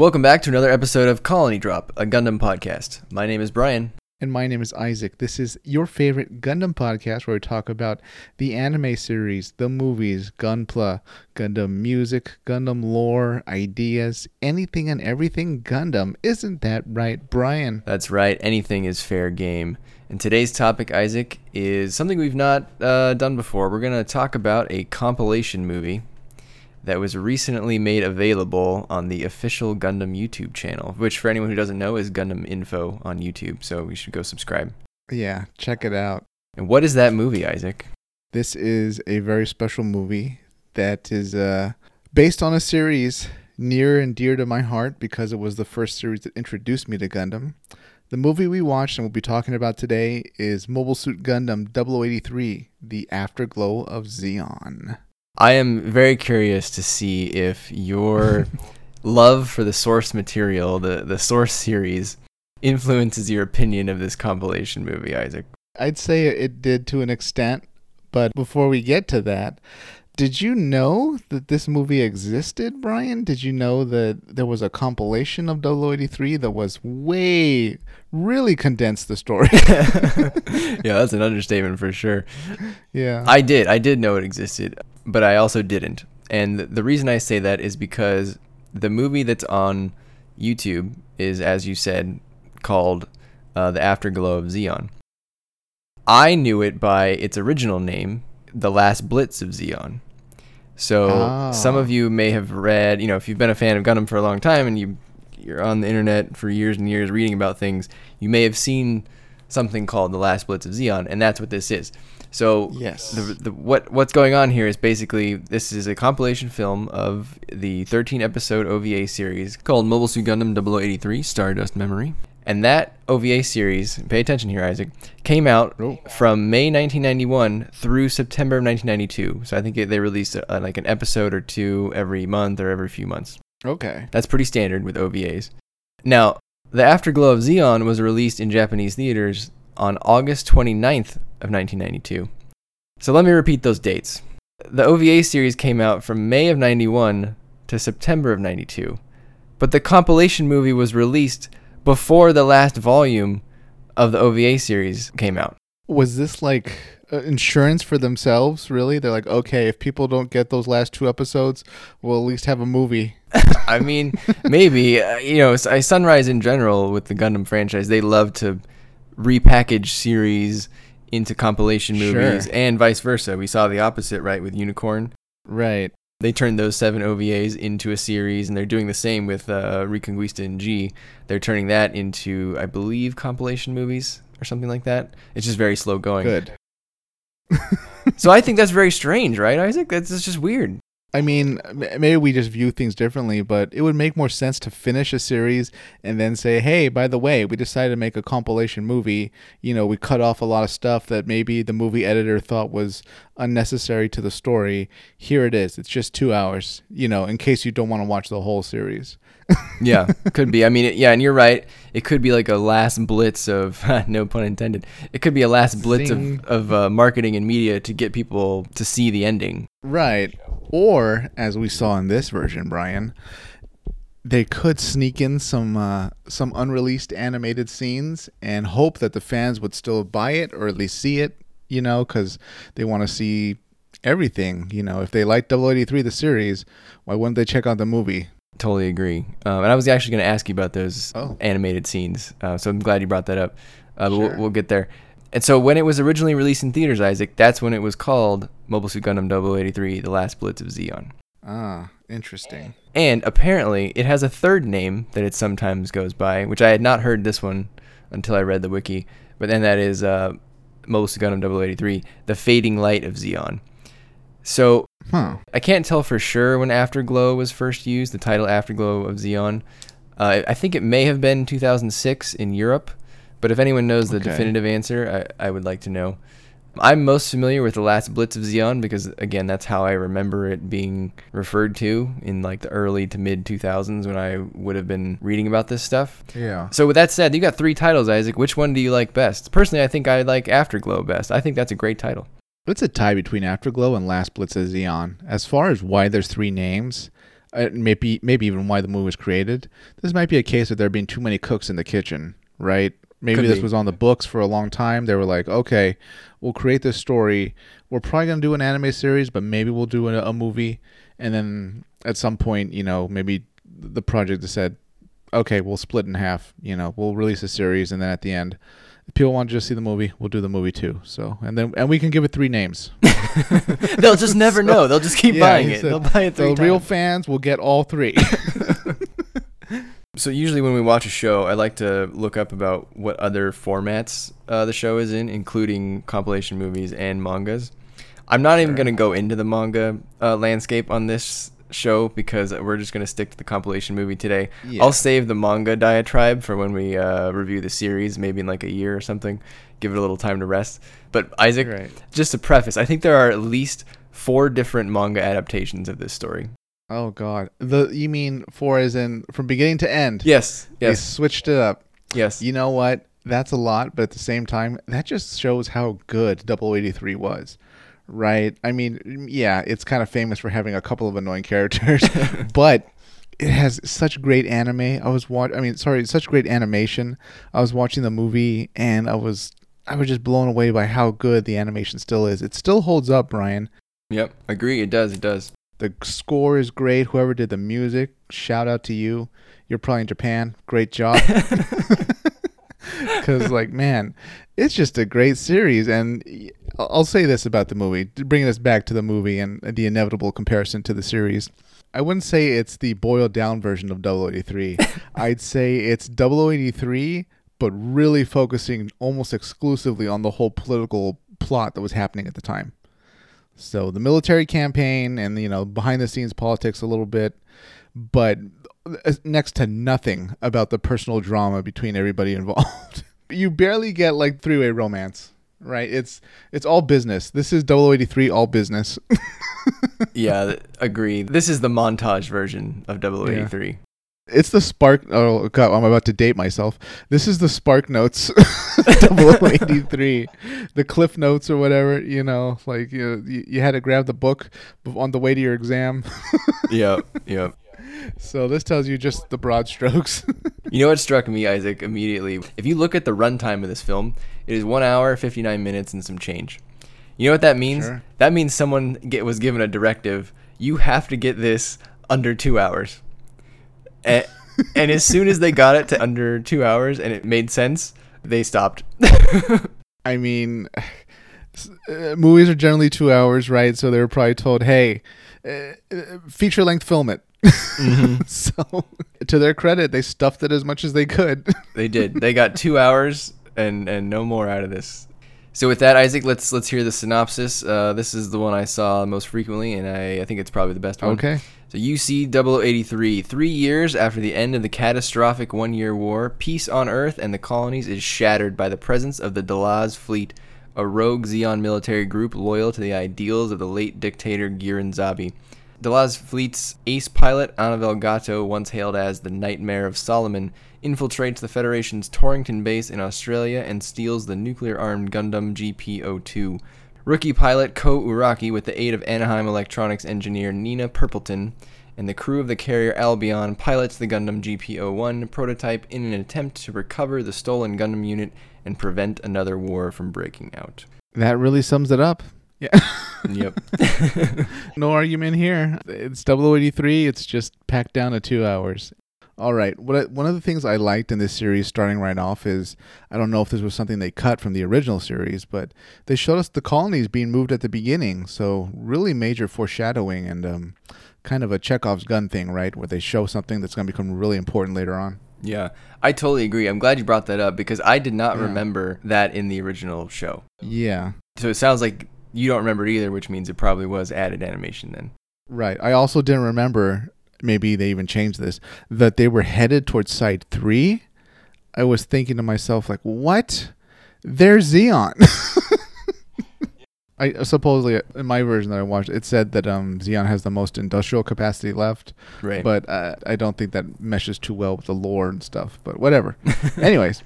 Welcome back to another episode of Colony Drop, a Gundam podcast. My name is Brian. And my name is Isaac. This is your favorite Gundam podcast where we talk about the anime series, the movies, Gunpla, Gundam music, Gundam lore, ideas, anything and everything Gundam. Isn't that right, Brian? That's right, anything is fair game. And today's topic, Isaac, is something we've not uh, done before. We're going to talk about a compilation movie that was recently made available on the official Gundam YouTube channel, which for anyone who doesn't know is Gundam Info on YouTube. So you should go subscribe. Yeah, check it out. And what is that movie, Isaac? This is a very special movie that is uh, based on a series near and dear to my heart because it was the first series that introduced me to Gundam. The movie we watched and we'll be talking about today is Mobile Suit Gundam 0083 The Afterglow of Zeon. I am very curious to see if your love for the source material, the, the source series, influences your opinion of this compilation movie, Isaac. I'd say it did to an extent, but before we get to that, did you know that this movie existed, Brian? Did you know that there was a compilation of 0083 that was way, really condensed the story? yeah, that's an understatement for sure. Yeah. I did. I did know it existed, but I also didn't. And the reason I say that is because the movie that's on YouTube is, as you said, called uh, The Afterglow of Zeon. I knew it by its original name, The Last Blitz of Zeon. So oh. some of you may have read, you know, if you've been a fan of Gundam for a long time and you you're on the internet for years and years reading about things, you may have seen something called the Last Blitz of Zeon, and that's what this is. So yes, the, the, what what's going on here is basically this is a compilation film of the 13 episode OVA series called Mobile Suit Gundam 0083 Stardust Memory. And that OVA series, pay attention here, Isaac, came out oh. from May 1991 through September of 1992. So I think they released a, like an episode or two every month or every few months. Okay. That's pretty standard with OVAs. Now, The Afterglow of Zeon was released in Japanese theaters on August 29th of 1992. So let me repeat those dates. The OVA series came out from May of 91 to September of 92. But the compilation movie was released before the last volume of the OVA series came out. Was this like insurance for themselves, really? They're like, okay, if people don't get those last two episodes, we'll at least have a movie. I mean, maybe. Uh, you know, Sunrise in general with the Gundam franchise, they love to repackage series into compilation movies sure. and vice versa. We saw the opposite, right, with Unicorn. Right they turned those seven OVAs into a series, and they're doing the same with uh, Reconguista in G. They're turning that into, I believe, compilation movies or something like that. It's just very slow going. Good. so I think that's very strange, right, Isaac? That's, that's just weird. I mean, maybe we just view things differently, but it would make more sense to finish a series and then say, hey, by the way, we decided to make a compilation movie. You know, we cut off a lot of stuff that maybe the movie editor thought was unnecessary to the story. Here it is. It's just two hours, you know, in case you don't want to watch the whole series. yeah, could be. I mean, yeah, and you're right. It could be like a last blitz of, no pun intended. It could be a last blitz Sing. of, of uh, marketing and media to get people to see the ending. Right. Or, as we saw in this version, Brian, they could sneak in some uh, some unreleased animated scenes and hope that the fans would still buy it or at least see it, you know, because they want to see everything. You know, if they like 083 the series, why wouldn't they check out the movie? Totally agree. Um, and I was actually going to ask you about those oh. animated scenes, uh, so I'm glad you brought that up. Uh, sure. we'll, we'll get there. And so when it was originally released in theaters, Isaac, that's when it was called Mobile Suit Gundam 0083: The Last Blitz of Zeon. Ah, interesting. And apparently, it has a third name that it sometimes goes by, which I had not heard this one until I read the wiki. But then that is uh, Mobile Suit Gundam 0083: The Fading Light of Zeon. So huh. I can't tell for sure when Afterglow was first used, the title Afterglow of Zeon. Uh, I think it may have been 2006 in Europe, but if anyone knows the okay. definitive answer, I, I would like to know. I'm most familiar with the last Blitz of Zeon because, again, that's how I remember it being referred to in like the early to mid 2000s when I would have been reading about this stuff. Yeah. So with that said, you got three titles, Isaac. Which one do you like best? Personally, I think I like Afterglow best. I think that's a great title. It's a tie between Afterglow and Last Blitz of Zeon. As far as why there's three names, uh, maybe maybe even why the movie was created. This might be a case of there being too many cooks in the kitchen, right? Maybe Could this be. was on the books for a long time. They were like, okay, we'll create this story. We're probably gonna do an anime series, but maybe we'll do a, a movie. And then at some point, you know, maybe the project said, okay, we'll split in half. You know, we'll release a series, and then at the end, if people want to just see the movie, we'll do the movie too. So, and then and we can give it three names. They'll just never know. They'll just keep Yeah, buying it. said They'll buy it three The real fans will get all three. So usually when we watch a show, I like to look up about what other formats uh, the show is in, including compilation movies and mangas. I'm not even going to go into the manga uh, landscape on this show because we're just going to stick to the compilation movie today. Yeah. I'll save the manga diatribe for when we uh, review the series, maybe in like a year or something. Give it a little time to rest. But Isaac, Right. just to preface, I think there are at least four different manga adaptations of this story. Oh God, the you mean four as in from beginning to end? Yes, yes. They switched it up. yes. You know what? That's a lot, but at the same time, that just shows how good Double Eighty Three was, right? I mean, yeah, it's kind of famous for having a couple of annoying characters, but it has such great anime. I was watch. I mean, sorry, such great animation. I was watching the movie and I was I was just blown away by how good the animation still is. It still holds up, Brian. Yep, agree. It does. It does. The score is great. Whoever did the music, shout out to you. You're probably in Japan. Great job. Because, like, man, it's just a great series. And I'll say this about the movie, bringing us back to the movie and the inevitable comparison to the series. I wouldn't say it's the boiled down version of 083. I'd say it's 0083, but really focusing almost exclusively on the whole political plot that was happening at the time. So the military campaign and you know behind the scenes politics a little bit, but Uh, next to nothing about the personal drama between everybody involved. you barely get like three-way romance, right? It's it's all business. This is 083 all business. yeah, agree. This is the montage version of 0083. It's the spark. Oh god, I'm about to date myself. This is the Spark Notes 0083, the Cliff Notes or whatever. You know, like you you, you had to grab the book on the way to your exam. yep, yep. So this tells you just the broad strokes. You know what struck me, Isaac, immediately? If you look at the runtime of this film, it is one hour, 59 minutes, and some change. You know what that means? Sure. That means someone get, was given a directive. You have to get this under two hours. And, and as soon as they got it to under two hours and it made sense, they stopped. I mean, uh, movies are generally two hours, right? So they were probably told, "Hey, uh, uh, feature length, film it." so, to their credit, they stuffed it as much as they could. They did. They got two hours and and no more out of this. So with that, Isaac, let's let's hear the synopsis. Uh, this is the one I saw most frequently, and I, I think it's probably the best one. okay. So UC 083, three years after the end of the catastrophic one-year war, peace on Earth and the colonies is shattered by the presence of the Delaz fleet, a rogue Zeon military group loyal to the ideals of the late dictator Gihren Zabi. Delaz fleet's ace pilot, Anavel Gato, once hailed as the Nightmare of Solomon, infiltrates the Federation's Torrington base in Australia and steals the nuclear-armed Gundam GP-02. Rookie pilot Ko Uraki, with the aid of Anaheim Electronics engineer Nina Purpleton, and the crew of the carrier Albion pilots the Gundam GP-01 prototype in an attempt to recover the stolen Gundam unit and prevent another war from breaking out. That really sums it up. Yeah. Yep. no argument here. It's 0083. It's just packed down to two hours. All right. What I, one of the things I liked in this series, starting right off, is I don't know if this was something they cut from the original series, but they showed us the colonies being moved at the beginning. So really major foreshadowing and um, kind of a Chekhov's gun thing, right? Where they show something that's going to become really important later on. yeah, I totally agree. I'm glad you brought that up because I did not Yeah. remember that in the original show. Yeah. So it sounds like you don't remember it either, which means it probably was added animation then. Right. I also didn't remember, maybe they even changed this, that they were headed towards Side 3. I was thinking to myself, like, what? There's Zeon. I supposedly in my version that I watched, it said that um, Zeon has the most industrial capacity left, Right. but uh, I don't think that meshes too well with the lore and stuff. But whatever. Anyways,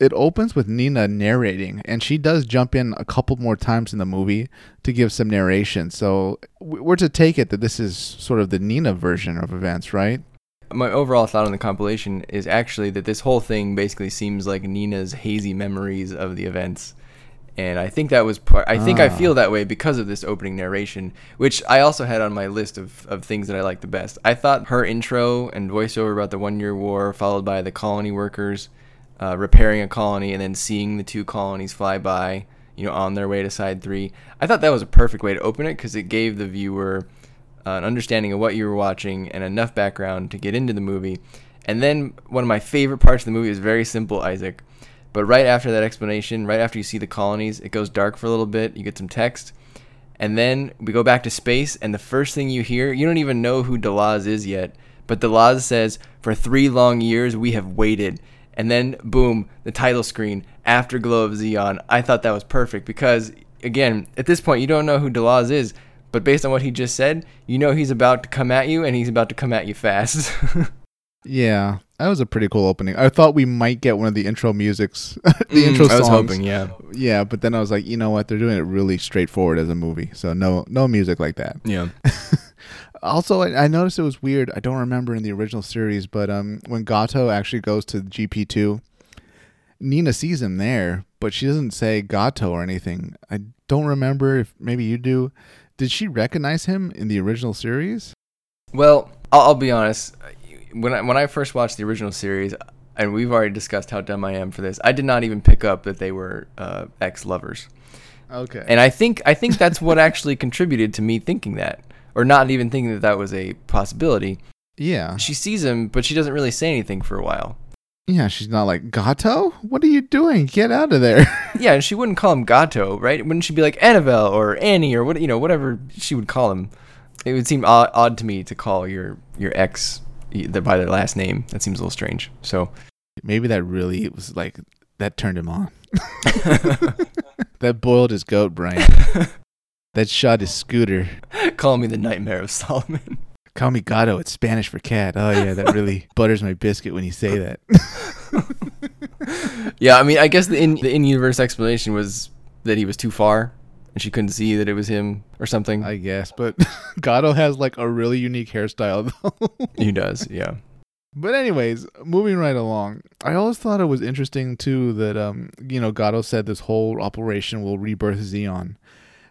it opens with Nina narrating, and she does jump in a couple more times in the movie to give some narration. So we're to take it that this is sort of the Nina version of events, right? My overall thought on the compilation is actually that this whole thing basically seems like Nina's hazy memories of the events. And I think that was part. I think I Ah. feel that way because of this opening narration, which I also had on my list of, of things that I like the best. I thought her intro and voiceover about the one year war, followed by the colony workers uh, repairing a colony and then seeing the two colonies fly by, you know, on their way to side three. I thought that was a perfect way to open it because it gave the viewer uh, an understanding of what you were watching and enough background to get into the movie. And then one of my favorite parts of the movie is very simple, Isaac. But right after that explanation, right after you see the colonies, it goes dark for a little bit. You get some text. And then we go back to space, and the first thing you hear, you don't even know who Delaz is yet. But Delaz says, For three long years, we have waited. And then, boom, the title screen, Afterglow of Zeon. I thought that was perfect because, again, at this point, you don't know who Delaz is. But based on what he just said, you know he's about to come at you, and he's about to come at you fast. Yeah, that was a pretty cool opening. I thought we might get one of the intro musics, the intro Mm, I was songs. hoping, yeah. Yeah, but then I was like, you know what? They're doing it really straightforward as a movie, so no, no music like that. Yeah. Also, I, I noticed it was weird. I don't remember in the original series, but um, when Gato actually goes to GP two, Nina sees him there, but she doesn't say Gato or anything. I don't remember if maybe you do. Did she recognize him in the original series? Well, I'll, I'll be honest. When I, when I first watched the original series, and we've already discussed how dumb I am for this, I did not even pick up that they were uh, ex lovers, Okay. and I think I think that's what actually contributed to me thinking that, or not even thinking that that was a possibility. yeah, She sees him, but she doesn't really say anything for a while. yeah. She's not like Gato. What are you doing? Get out of there. Yeah, and she wouldn't call him Gato, right? Wouldn't she be like Annabelle or Annie or what you know whatever she would call him? It would seem odd, odd to me to call your your ex by their last name. That seems a little strange. So. maybe that really was like that turned him on. that boiled his goat, Brian. That shot his scooter. Call me the Nightmare of Solomon. Call me gato. It's Spanish for cat. Oh yeah, that really butters my biscuit when you say that. yeah, I mean, I guess the in the in-universe explanation was that he was too far, and she couldn't see that it was him or something. I guess, but Gato has like a really unique hairstyle though. he does, yeah. but anyways, moving right along. I always thought it was interesting too that um you know Gato said this whole operation will rebirth Zeon.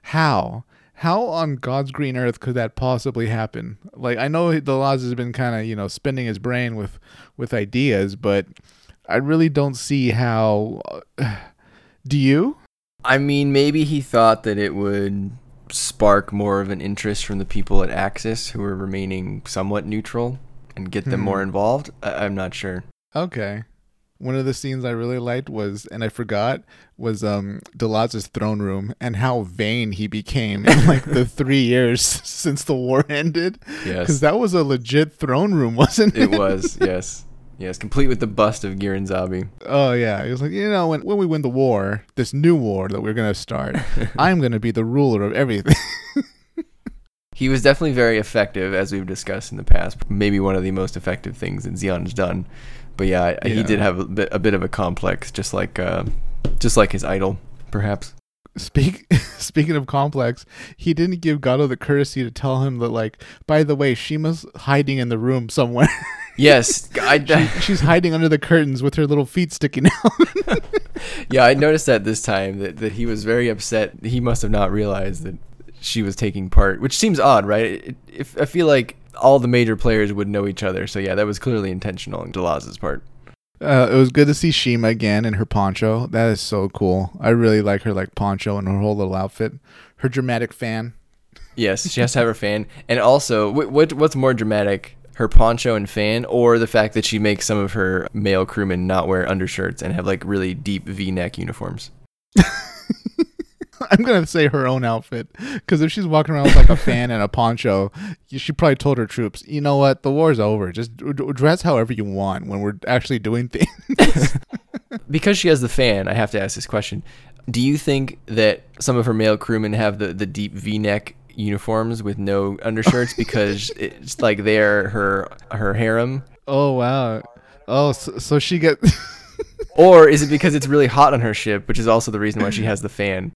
How? How on God's green earth could that possibly happen? Like I know Delaz has been kind of you know spinning his brain with with ideas, but I really don't see how. do you? I mean, maybe he thought that it would spark more of an interest from the people at Axis who are remaining somewhat neutral and get them Hmm. more involved. I- I'm not sure. Okay. One of the scenes I really liked was, and I forgot, was um Delaz's throne room and how vain he became in like the three years since the war ended. Yes, because that was a legit throne room, wasn't it? it was. Yes, yes, complete with the bust of Gihren Zabi. Oh yeah, he was like, you know, when when we win the war, this new war that we're gonna start, I'm gonna be the ruler of everything. He was definitely very effective, as we've discussed in the past. Maybe one of the most effective things that Zeon has done. But yeah, I he did have a bit, a bit of a complex, just like uh, just like his idol, perhaps. Speak speaking of complex, he didn't give Gato the courtesy to tell him that like, by the way, Shima's hiding in the room somewhere. Yes, I, She- she's hiding under the curtains with her little feet sticking out. yeah, I noticed that this time that, that he was very upset. He must have not realized that she was taking part, which seems odd, right? It, if I feel like all the major players would know each other, so yeah, that was clearly intentional on Delaz's part. Uh, it was good to see Shima again in her poncho. That is so cool. I really like her like poncho and her whole little outfit. Her dramatic fan. Yes, she has to have her fan, and also, what, what what's more dramatic, her poncho and fan, or the fact that she makes some of her male crewmen not wear undershirts and have like really deep V-neck uniforms? I'm gonna say her own outfit because if she's walking around with like a fan and a poncho, she probably told her troops, "You know what? The war's over. Just dress however you want when we're actually doing things." Because she has the fan, I have to ask this question: Do you think that some of her male crewmen have the the deep V-neck uniforms with no undershirts because it's like they're her her harem? oh wow. Oh, so, so she get. Or is it because it's really hot on her ship, which is also the reason why she has the fan?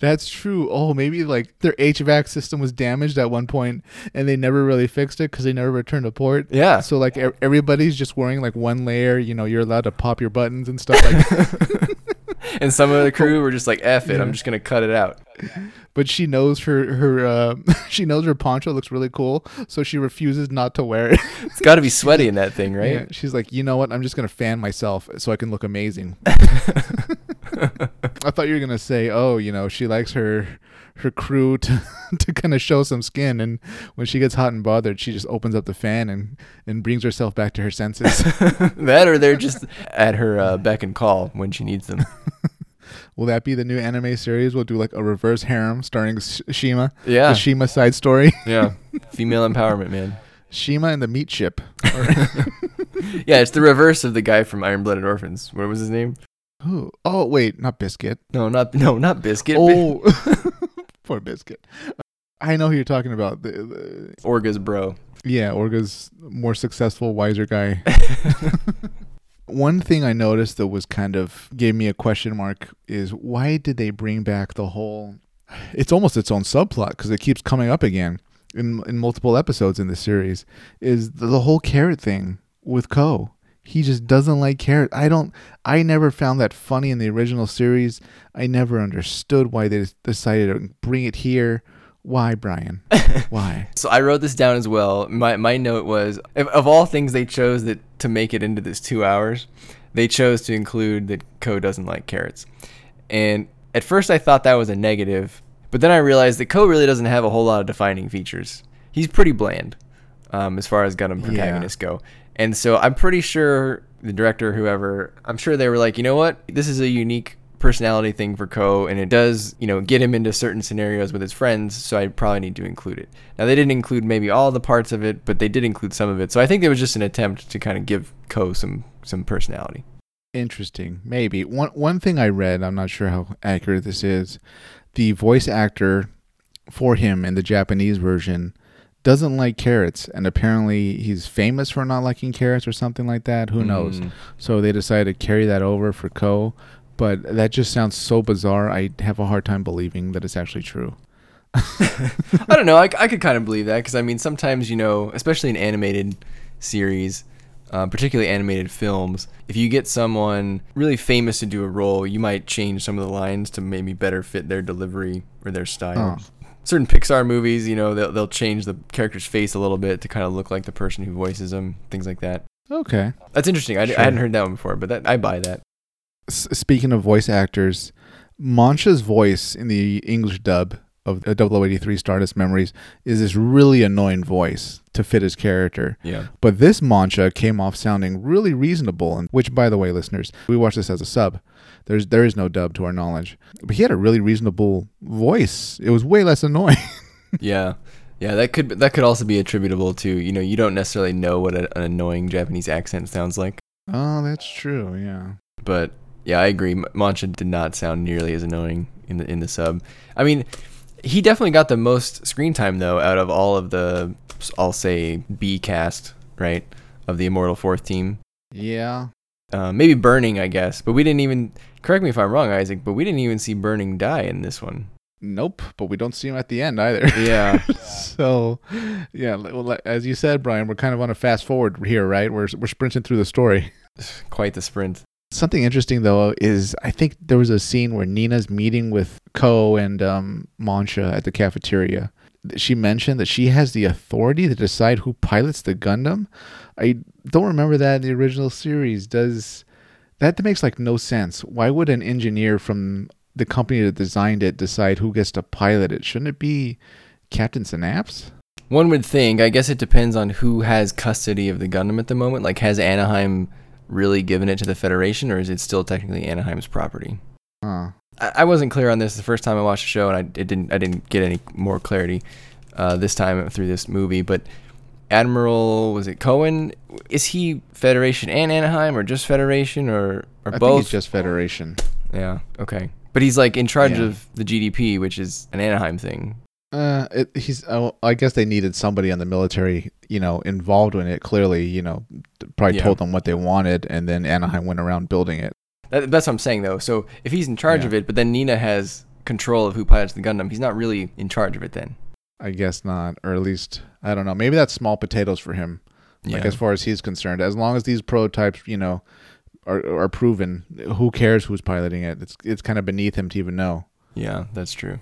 That's true. Oh, maybe like their HVAC system was damaged at one point and they never really fixed it because they never returned a port. Yeah. So like e- everybody's just wearing like one layer. You know, you're allowed to pop your buttons and stuff like. and some of the crew were just like, "F it, Yeah. I'm just gonna cut it out." but she knows her her uh, she knows her poncho looks really cool, so she refuses not to wear it. It's got to be sweaty in that thing, right? Yeah, she's like, you know what? I'm just gonna fan myself so I can look amazing. I thought you were gonna say, oh, you know, she likes her her crew to to kind of show some skin, and when she gets hot and bothered, she just opens up the fan and and brings herself back to her senses. that or they're just at her uh, beck and call when she needs them. Will that be the new anime series? We'll do like a reverse harem starring Sh- Shima, Yeah, the Shima side story, yeah. Female empowerment, man. Shima and the meat ship. Yeah, it's the reverse of the guy from Iron Blooded Orphans. What was his name? Who? Oh wait, not Biscuit. No, not no, not Biscuit. Oh, poor Biscuit. I know who you're talking about. The, the, Orga's bro. yeah, Orga's more successful, wiser guy. One thing I noticed that was kind of gave me a question mark is why did they bring back the whole? It's almost its own subplot because it keeps coming up again in in multiple episodes in the series. Is the, the whole carrot thing with Ko? He just doesn't like carrots. I don't. I never found that funny in the original series. I never understood why they decided to bring it here. Why, Brian? Why? So I wrote this down as well. My my note was of, of all things they chose that to make it into this two hours, they chose to include that Ko doesn't like carrots. And at first I thought that was a negative, but then I realized that Ko really doesn't have a whole lot of defining features. He's pretty bland, um, as far as Gundam protagonists go. And so I'm pretty sure the director, whoever, I'm sure they were like, you know what, this is a unique personality thing for Ko, and it does, you know, get him into certain scenarios with his friends. So I probably need to include it. Now they didn't include maybe all the parts of it, but they did include some of it. So I think it was just an attempt to kind of give Ko some some personality. Interesting. Maybe one one thing I read. I'm not sure how accurate this is. The voice actor for him in the Japanese version doesn't like carrots, and apparently he's famous for not liking carrots or something like that. Who knows? Mm. So they decided to carry that over for Ko, but that just sounds so bizarre. I have a hard time believing that it's actually true. I don't know. I, I could kind of believe that because I mean, sometimes you know, especially in animated series, uh, particularly animated films, if you get someone really famous to do a role, you might change some of the lines to maybe better fit their delivery or their style. Oh. Certain Pixar movies, you know, they'll they'll change the character's face a little bit to kind of look like the person who voices them, things like that. Okay. That's interesting. I, Sure. I hadn't heard that one before, but that I buy that. S- speaking of voice actors, Monsha's voice in the English dub of uh, 0083 Stardust Memories is this really annoying voice to fit his character. Yeah. But this Monsha came off sounding really reasonable, and which, by the way, listeners, we watched this as a sub. There's there is no dub to our knowledge, but he had a really reasonable voice. It was way less annoying. Yeah. Yeah, that could that could also be attributable to, you know, you don't necessarily know what a, an annoying Japanese accent sounds like. oh, that's true. Yeah. But yeah, I agree. Monsha did not sound nearly as annoying in the in the sub. I mean, he definitely got the most screen time though out of all of the I'll say B cast, right, of the Immortal Fourth team. Yeah. Uh, maybe Burning, I guess, but we didn't even correct me if I'm wrong, Isaac, but we didn't even see Burning die in this one. Nope. But we don't see him at the end either. Yeah. so, yeah. Well, as you said, Brian, we're kind of on a fast forward here, right? We're we're sprinting through the story. Quite the sprint. Something interesting though is I think there was a scene where Nina's meeting with Ko and um, Monsha at the cafeteria. She mentioned that she has the authority to decide who pilots the Gundam. I don't remember that in the original series. Does that makes like no sense? Why would an engineer from the company that designed it decide who gets to pilot it? Shouldn't it be Captain Synapse? One would think, I guess it depends on who has custody of the Gundam at the moment. Like, has Anaheim really given it to the Federation, or is it still technically Anaheim's property? Huh. I, I wasn't clear on this the first time I watched the show, and I it didn't I didn't get any more clarity uh, this time through this movie. But Admiral was it Kowen? Is he Federation and Anaheim, or just Federation, or or I both? think it's just Federation. yeah, okay. But he's like in charge Yeah. of the GDP, which is an Anaheim thing. Uh, it, he's. Oh, I guess they needed somebody on the military, you know, involved in it. Clearly, you know, probably Yeah. told them what they wanted, and then Anaheim went around building it. That, that's what I'm saying though. So if he's in charge Yeah. of it, but then Nina has control of who pilots the Gundam, he's not really in charge of it then. I guess not, or at least I don't know. Maybe that's small potatoes for him. Like Yeah. as far as he's concerned, as long as these prototypes, you know, are are proven, who cares who's piloting it? It's it's kind of beneath him to even know. Yeah, that's true.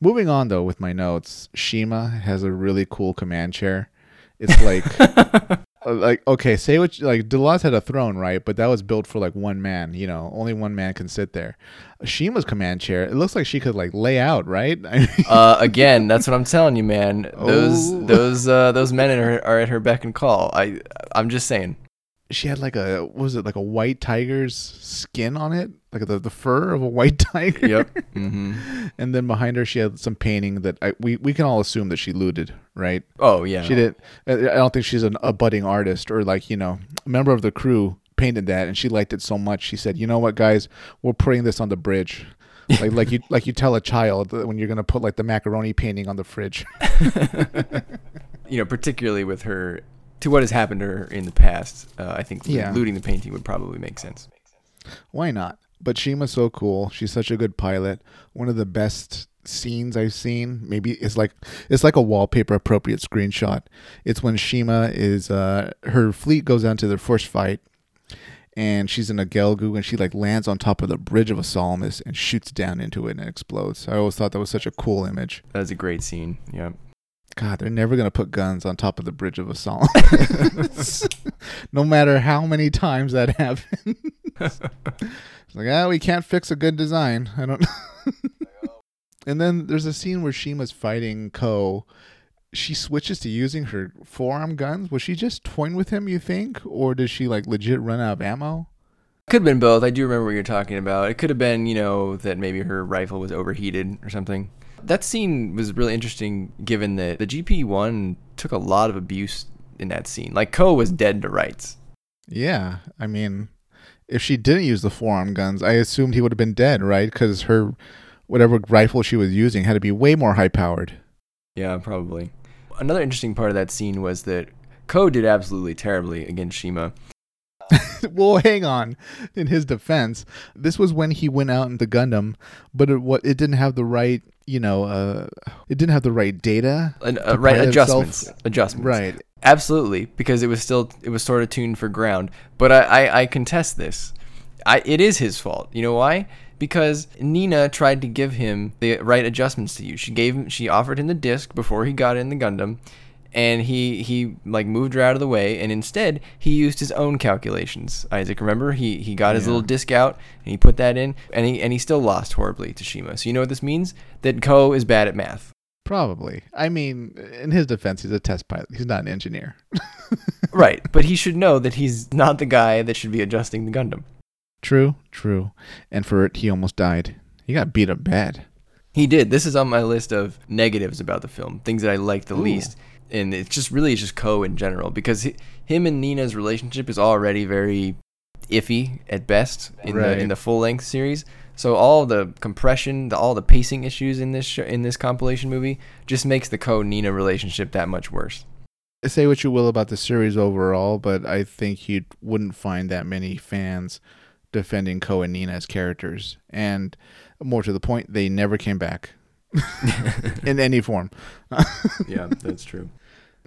Moving on though with my notes, Shima has a really cool command chair. It's like like okay, say what you, like Delaz had a throne, right? But that was built for like one man. You know, only one man can sit there. Shima's command chair, it looks like she could like lay out, right? Uh, again, that's what I'm telling you, man. Those Oh. those uh, those men are, are at her beck and call. I I'm just saying. she had like a what was it like a white tiger's skin on it, like the the fur of a white tiger. Yep. hmm And then behind her, she had some painting that I, we we can all assume that she looted, right? Oh yeah. She did. I I don't think she's an, a budding artist or like you know a member of the crew painted that, and she liked it so much. She said, "You know what, guys, we're putting this on the bridge." like like you like you tell a child when you're gonna put like the macaroni painting on the fridge. you know, particularly with her, to what has happened to her in the past, uh, I think Yeah. looting the painting would probably make sense. Why not? But Shima's so cool. She's such a good pilot. One of the best scenes I've seen. Maybe it's like it's like a wallpaper appropriate screenshot. It's when Shima is uh her fleet goes down to their first fight and she's in a Gelgoog and she like lands on top of the bridge of a Salamis and shoots down into it and it explodes. I always thought that was such a cool image. That was a great scene. Yeah. God, they're never gonna put guns on top of the bridge of a Salamis. no matter how many times that happens. It's like, ah, we can't fix a good design. I don't. know. and then there's a scene where Shima's fighting Ko. She switches to using her forearm guns. Was she just toying with him? You think, or did she like legit run out of ammo? Could have been both. I do remember what you're talking about. It could have been, you know, that maybe her rifle was overheated or something. That scene was really interesting given that the GP1 took a lot of abuse in that scene. Like, Ko was dead to rights. Yeah, I mean, if she didn't use the forearm guns, I assumed he would have been dead, right? Because her whatever rifle she was using had to be way more high powered. Yeah, probably. Another interesting part of that scene was that Ko did absolutely terribly against Shima. well, hang on. In his defense, this was when he went out into Gundam, but it what it didn't have the right, you know, uh, it didn't have the right data. And, uh, right, adjustments. itself. Adjustments. Right. Absolutely, because it was still it was sort of tuned for ground. But I, I, I contest this. I it is his fault. You know why? Because Nina tried to give him the right adjustments to use. She gave him she offered him the disc before he got in the Gundam, and he he like moved her out of the way, and instead he used his own calculations. Isaac, remember he he got his Yeah. little disc out and he put that in, and he and he still lost horribly to Shima. So you know what this means? That Ko is bad at math. Probably. I mean, in his defense, he's a test pilot. He's not an engineer. right, but he should know that he's not the guy that should be adjusting the Gundam. True, true. And for it, he almost died. He got beat up bad. He did. This is on my list of negatives about the film, things that I liked the Ooh. least. And it's just really it's just Ko in general because hi him and Nina's relationship is already very iffy at best in the in the full length series. So all the compression, the, all the pacing issues in this show, in this compilation movie just makes the Ko Nina relationship that much worse. Say what you will about the series overall, but I think you wouldn't find that many fans defending Ko and Nina as characters. And more to the point, they never came back in any form. yeah, that's true.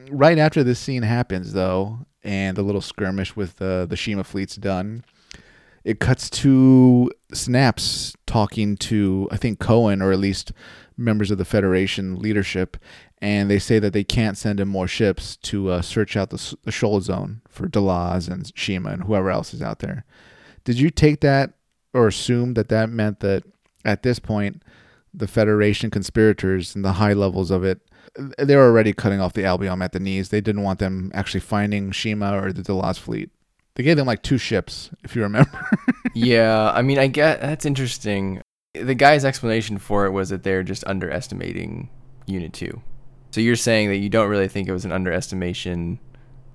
right after this scene happens, though, and the little skirmish with uh, the Shima fleet's done, it cuts to Synapse talking to, I think, Kowen, or at least members of the Federation leadership, and they say that they can't send in more ships to uh, search out the, the shoal zone for Delaz and Shima and whoever else is out there. Did you take that or assume that that meant that at this point, the Federation conspirators and the high levels of it they were already cutting off the Albion at the knees. They didn't want them actually finding Shima or the Delaz fleet. They gave them like two ships, if you remember. yeah, I mean, I get that's interesting. The guy's explanation for it was that they're just underestimating Unit 2. So you're saying that you don't really think it was an underestimation,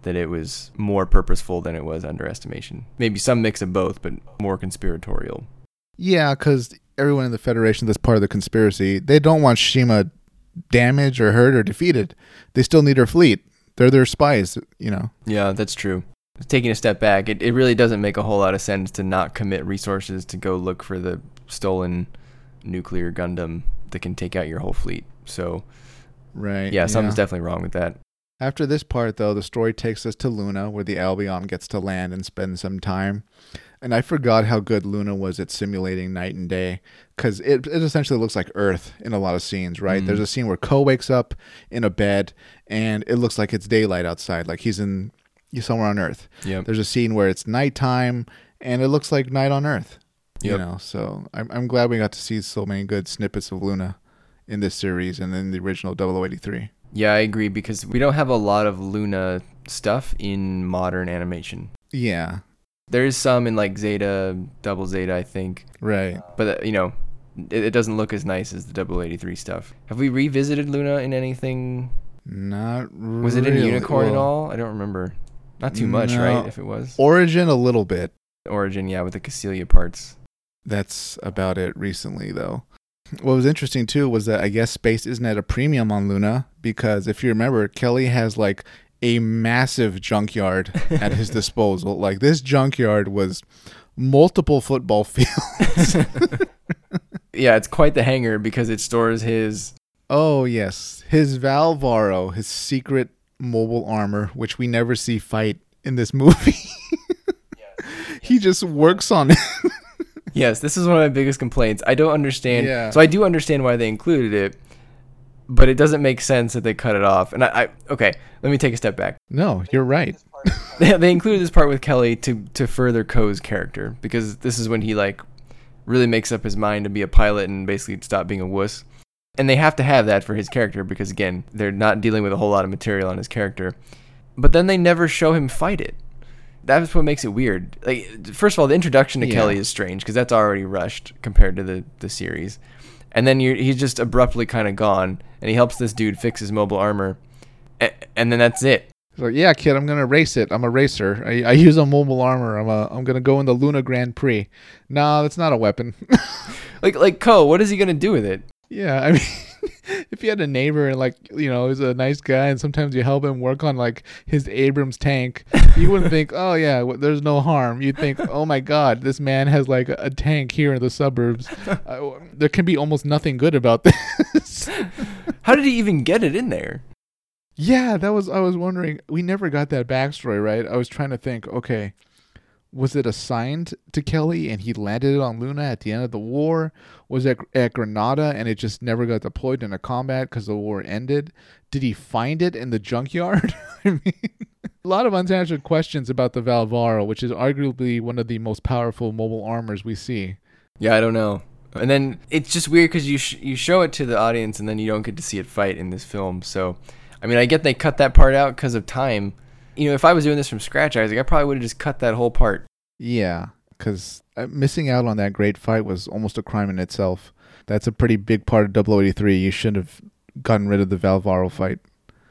that it was more purposeful than it was underestimation. Maybe some mix of both, but more conspiratorial. yeah, because everyone in the Federation that's part of the conspiracy, they don't want Shima damaged or hurt or defeated. They still need her fleet. They're their spies, you know. Yeah, that's true. taking a step back, it, it really doesn't make a whole lot of sense to not commit resources to go look for the stolen nuclear Gundam that can take out your whole fleet. So, Right. yeah, something's definitely wrong with that. After this part, though, the story takes us to Luna, where the Albion gets to land and spend some time. And I forgot how good Luna was at simulating night and day, because it, it essentially looks like Earth in a lot of scenes, right? Mhm. There's a scene where Ko wakes up in a bed, and it looks like it's daylight outside, like he's in somewhere on Earth. Yep. There's a scene where it's nighttime, and it looks like night on Earth. You know, so I'm I'm glad we got to see so many good snippets of Luna in this series and in the original 0083. Yeah, I agree because we don't have a lot of Luna stuff in modern animation. Yeah, There is some in like Zeta, Double Zeta, I think, right. but uh, you know, it, it doesn't look as nice as the Double 0083 stuff. Have we revisited Luna in anything? Not Was it in really. Unicorn at all? I don't remember. Not too much, No. right? If it was Origin a little bit. Origin, yeah, with the Cassilia parts. That's about it recently though. What was interesting too was that I guess space isn't at a premium on Luna because if you remember, Kelly has like a massive junkyard at his disposal. Like this junkyard was multiple football fields. Yeah, it's quite the hangar because it stores his. oh yes, his Valvaro, his secret mobile armor, which we never see fight in this movie. he just works on it. Yes, this is one of my biggest complaints. I don't understand. Yeah. So I do understand why they included it, but it doesn't make sense that they cut it off. And I, I okay, let me take a step back. No, you're right. they, they included this part with Kelly to to further Ko's character because this is when he like really makes up his mind to be a pilot and basically stop being a wuss. And they have to have that for his character because again, they're not dealing with a whole lot of material on his character. But then they never show him fight it. That's what makes it weird. Like first of all, the introduction to Yeah. Kelly is strange because that's already rushed compared to the the series. And then you're, he's just abruptly kind of gone, and he helps this dude fix his mobile armor, and, and then that's it. He's like, yeah, kid, I'm gonna race it. I'm a racer. I, I use a mobile armor. I'm a, I'm gonna go in the Luna Grand Prix. No, that's not a weapon. Like like Ko, what is he gonna do with it? yeah, I mean, if you had a neighbor and like, you know, he's a nice guy, and sometimes you help him work on like his Abrams tank, you wouldn't think, oh yeah, w- there's no harm. You'd think, oh my god, this man has like a, a tank here in the suburbs. uh, there can be almost nothing good about this. How did he even get it in there? Yeah, that was I was wondering. We never got that backstory, right? I was trying to think, okay, was it assigned to Kelly and he landed it on Luna at the end of the war? Was it at Granada and it just never got deployed into combat because the war ended? Did he find it in the junkyard? I mean, a lot of unanswered questions about the Valvaro, which is arguably one of the most powerful mobile armors we see. Yeah, I don't know. And then it's just weird because you sh- you show it to the audience and then you don't get to see it fight in this film. So, I mean, I get they cut that part out because of time. You know, if I was doing this from scratch, I Isaac, I probably would have just cut that whole part. Yeah, because uh, missing out on that great fight was almost a crime in itself. That's a pretty big part of 0083. You should have gotten rid of the Valvaro fight.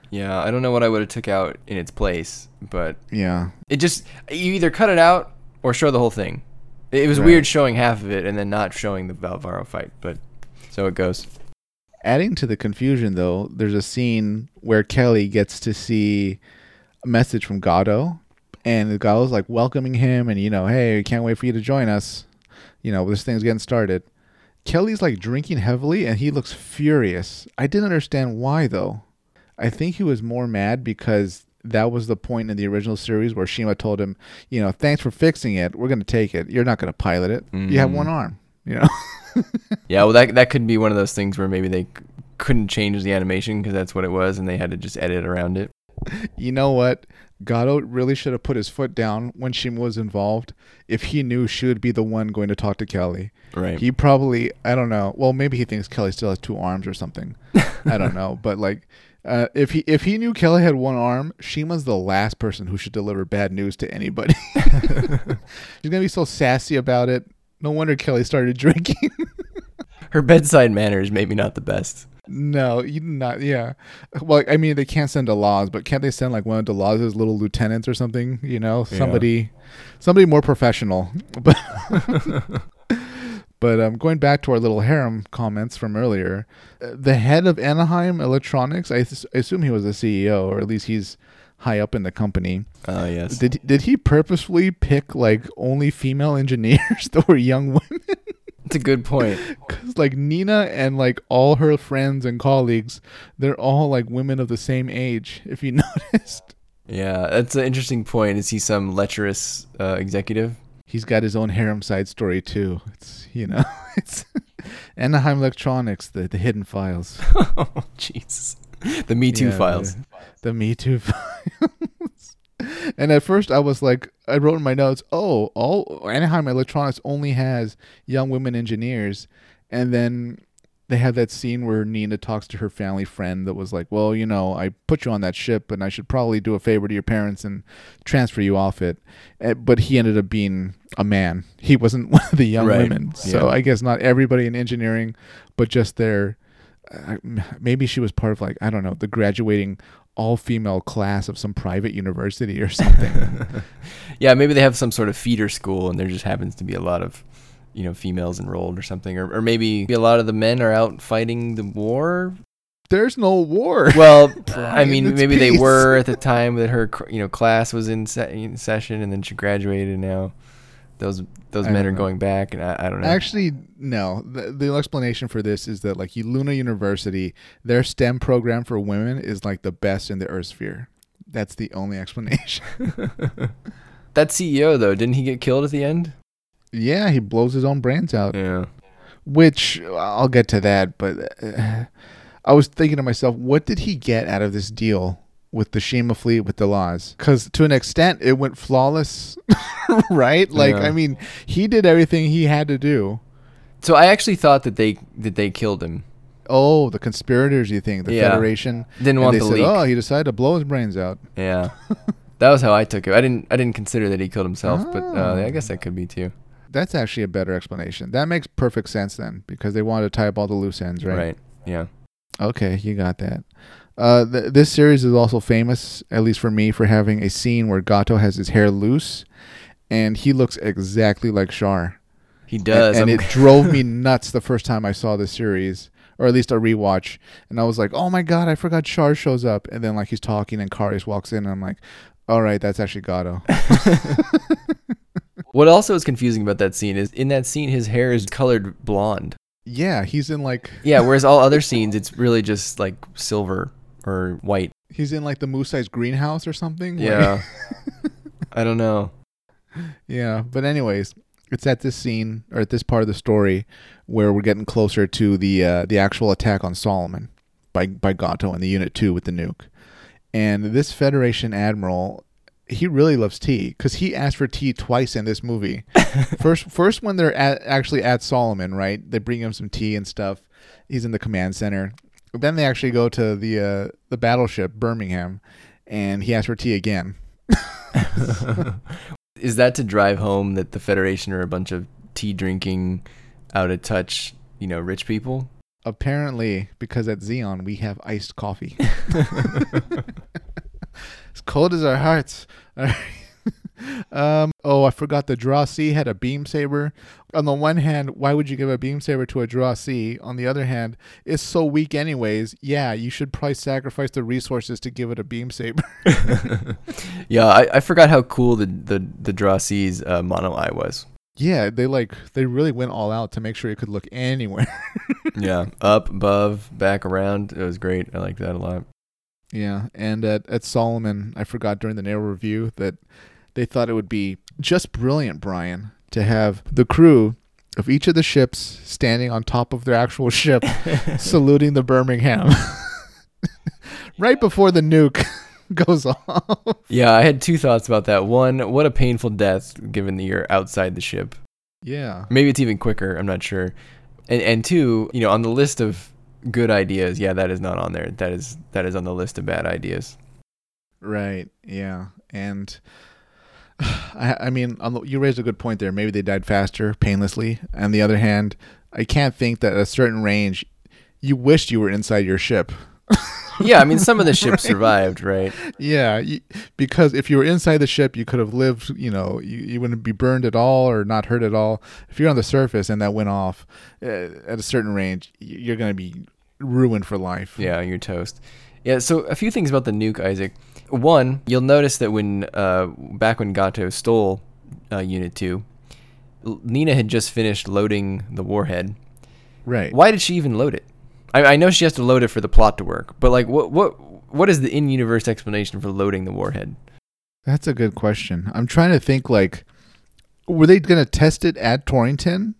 Yeah, I don't know what I would have took out in its place, but Yeah. it just you either cut it out or show the whole thing. It was Right. weird showing half of it and then not showing the Valvaro fight, but so it goes. Adding to the confusion, though, there's a scene where Kelly gets to see a message from Gato, and the guy was like welcoming him, and you know, hey, can't wait for you to join us. You know, this thing's getting started. Kelly's like drinking heavily, and he looks furious. I didn't understand why, though. I think he was more mad because that was the point in the original series where Shima told him, you know, thanks for fixing it. We're going to take it. You're not going to pilot it. You have Mhm. one arm, you know? Yeah, well, that that could be one of those things where maybe they couldn't change the animation because that's what it was, and they had to just edit around it. You know what? Gato really should have put his foot down when Shima was involved if he knew she would be the one going to talk to Kelly. Right. He probably, I don't know. Well, maybe he thinks Kelly still has two arms or something. I don't know. But like, uh, if he if he knew Kelly had one arm, Shima's the last person who should deliver bad news to anybody. She's gonna be so sassy about it. No wonder Kelly started drinking. Her bedside manner is maybe not the best. No, you not. Yeah. Well, I mean, they can't send Delaz, but can't they send like one of Delaz's little lieutenants or something? You know, Yeah. somebody, somebody more professional. But, but um, going back to our little harem comments from earlier, uh, the head of Anaheim Electronics, I, th- I assume he was the CEO, or at least he's high up in the company. Oh yes. Did did he purposefully pick like only female engineers that were young women? That's a good point. Because like Nina and like all her friends and colleagues, they're all like women of the same age. If you noticed, Yeah, that's an interesting point. Is he some lecherous uh, executive? he's got his own harem side story too. It's you know, it's Anaheim Electronics, the the hidden files, oh, Jesus. The Me Too Yeah, files. The, the Me Too files. And at first, I was like, I wrote in my notes, "Oh, all Anaheim Electronics only has young women engineers," and then they have that scene where Nina talks to her family friend that was like, "Well, you know, I put you on that ship, and I should probably do a favor to your parents and transfer you off it." Eh, But he ended up being a man. He wasn't one of the young Right, women. So yeah. I guess not everybody in engineering, but just their. Maybe she was part of like I don't know the graduating all female class of some private university or something. yeah, maybe they have some sort of feeder school, and there just happens to be a lot of, you know, females enrolled or something, or, or maybe a lot of the men are out fighting the war. There's no war. Well, I mean, maybe they were at the time that her, you know, class was in, se- in session, and then she graduated. Now, those those I men are know. going back, and I, I don't know. Actually, no. The, the explanation for this is that like Luna University, their STEM program for women is like the best in the Earth sphere. That's the only explanation. that CEO though, didn't he get killed at the end? yeah, he blows his own brains out. Yeah. Which I'll get to that, but uh, I was thinking to myself, what did he get out of this deal with the Shima fleet with Delaz? Because to an extent, it went flawless, right? Like, Yeah. I mean, he did everything he had to do. So I actually thought that they that they killed him. Oh, the conspirators, you think? The Yeah. Federation? Didn't And want they the said, leak. oh, he decided to blow his brains out. Yeah. that was how I took it. I didn't I didn't consider that he killed himself, but uh, Oh. I guess that could be too. That's actually a better explanation. That makes perfect sense then, because they wanted to tie up all the loose ends, right? Right. Yeah. Okay, you got that. Uh, th- this series is also famous, at least for me, for having a scene where Gato has his hair loose, and he looks exactly like Char. He does. and, and it drove me nuts the first time I saw this series, or at least a rewatch. And I was like, "Oh my god, I forgot Char shows up." And then like he's talking, and Karius walks in, and I'm like, "All right, that's actually Gato." what also is confusing about that scene is in that scene his hair is colored blonde. yeah, he's in like Yeah, whereas all other scenes it's really just like silver or white. he's in like the Musai's greenhouse or something. Like- Yeah. I don't know. Yeah, but anyways, it's at this scene or at this part of the story where we're getting closer to the uh, the actual attack on Solomon by by Gato and the Unit Two with the nuke. And this Federation admiral, he really loves tea because he asked for tea twice in this movie. first, first when they're at, actually at Solomon, right? They bring him some tea and stuff. He's in the command center. Then they actually go to the uh, the battleship Birmingham, and he asks for tea again. is that to drive home that the Federation are a bunch of tea drinking, out of touch, you know, rich people? Apparently, because at Zeon we have iced coffee. as cold as our hearts. Um, oh, I forgot the Dra-C had a beam saber. On the one hand, why would you give a beam saber to a Dra-C? On the other hand, it's so weak anyways. Yeah, you should probably sacrifice the resources to give it a beam saber. yeah, I, I forgot how cool the the the Dra-C's uh, mono eye was. yeah, they like they really went all out to make sure it could look anywhere. Yeah, up, above, back, around. It was great. I like that a lot. Yeah, and at, at Solomon, I forgot during the naval review that they thought it would be just brilliant, Brian, to have the crew of each of the ships standing on top of their actual ship, saluting the Birmingham, right before the nuke goes off. Yeah, I had two thoughts about that. One, what a painful death given that you're outside the ship. Yeah, Maybe it's even quicker. I'm not sure. And and two, you know, on the list of good ideas, yeah, that is not on there. That is that is on the list of bad ideas. right. Yeah, and I, I mean, you raised a good point there. Maybe they died faster, painlessly. On the other hand, I can't think that at a certain range, you wished you were inside your ship. Yeah, I mean, some of the ships survived, right? Yeah, you, because if you were inside the ship, you could have lived. You know, you, you wouldn't be burned at all or not hurt at all. If you're on the surface and that went off uh, at a certain range, you're going to be ruined for life. Yeah, you're toast. Yeah, so a few things about the nuke, Isaac. One, you'll notice that when uh, back when Gato stole uh, Unit Two, Nina had just finished loading the warhead. Right. Why did she even load it? I, I know she has to load it for the plot to work, but like, what what what is the in-universe explanation for loading the warhead? That's a good question. I'm trying to think like were they going to test it at Torrington?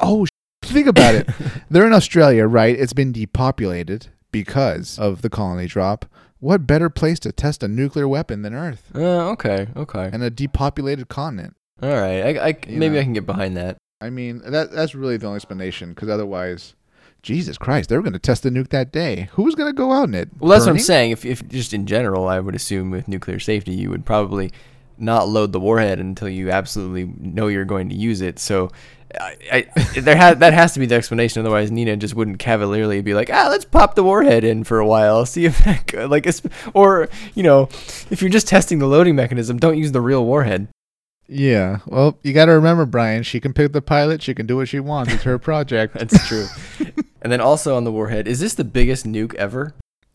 Oh, sh- think about it. They're in Australia, right? It's been depopulated because of the colony drop. What better place to test a nuclear weapon than Earth Uh, okay, okay, and a depopulated continent? all right. I, I maybe know. I can get behind that. I mean, that that's really the only explanation because otherwise, Jesus Christ, they were going to test the nuke that day. Who was going to go out in it? Well, that's what I'm saying. If, if just in general, I would assume with nuclear safety, you would probably not load the warhead until you absolutely know you're going to use it. So, I, I, there has that has to be the explanation. Otherwise, Nina just wouldn't cavalierly be like, "Ah, let's pop the warhead in for a while, see if that go-" like." Or you know, if you're just testing the loading mechanism, don't use the real warhead. Yeah. Well, you got to remember, Brian. She can pick the pilot. She can do what she wants. It's her project. That's true. and then also on the warhead, is this the biggest nuke ever?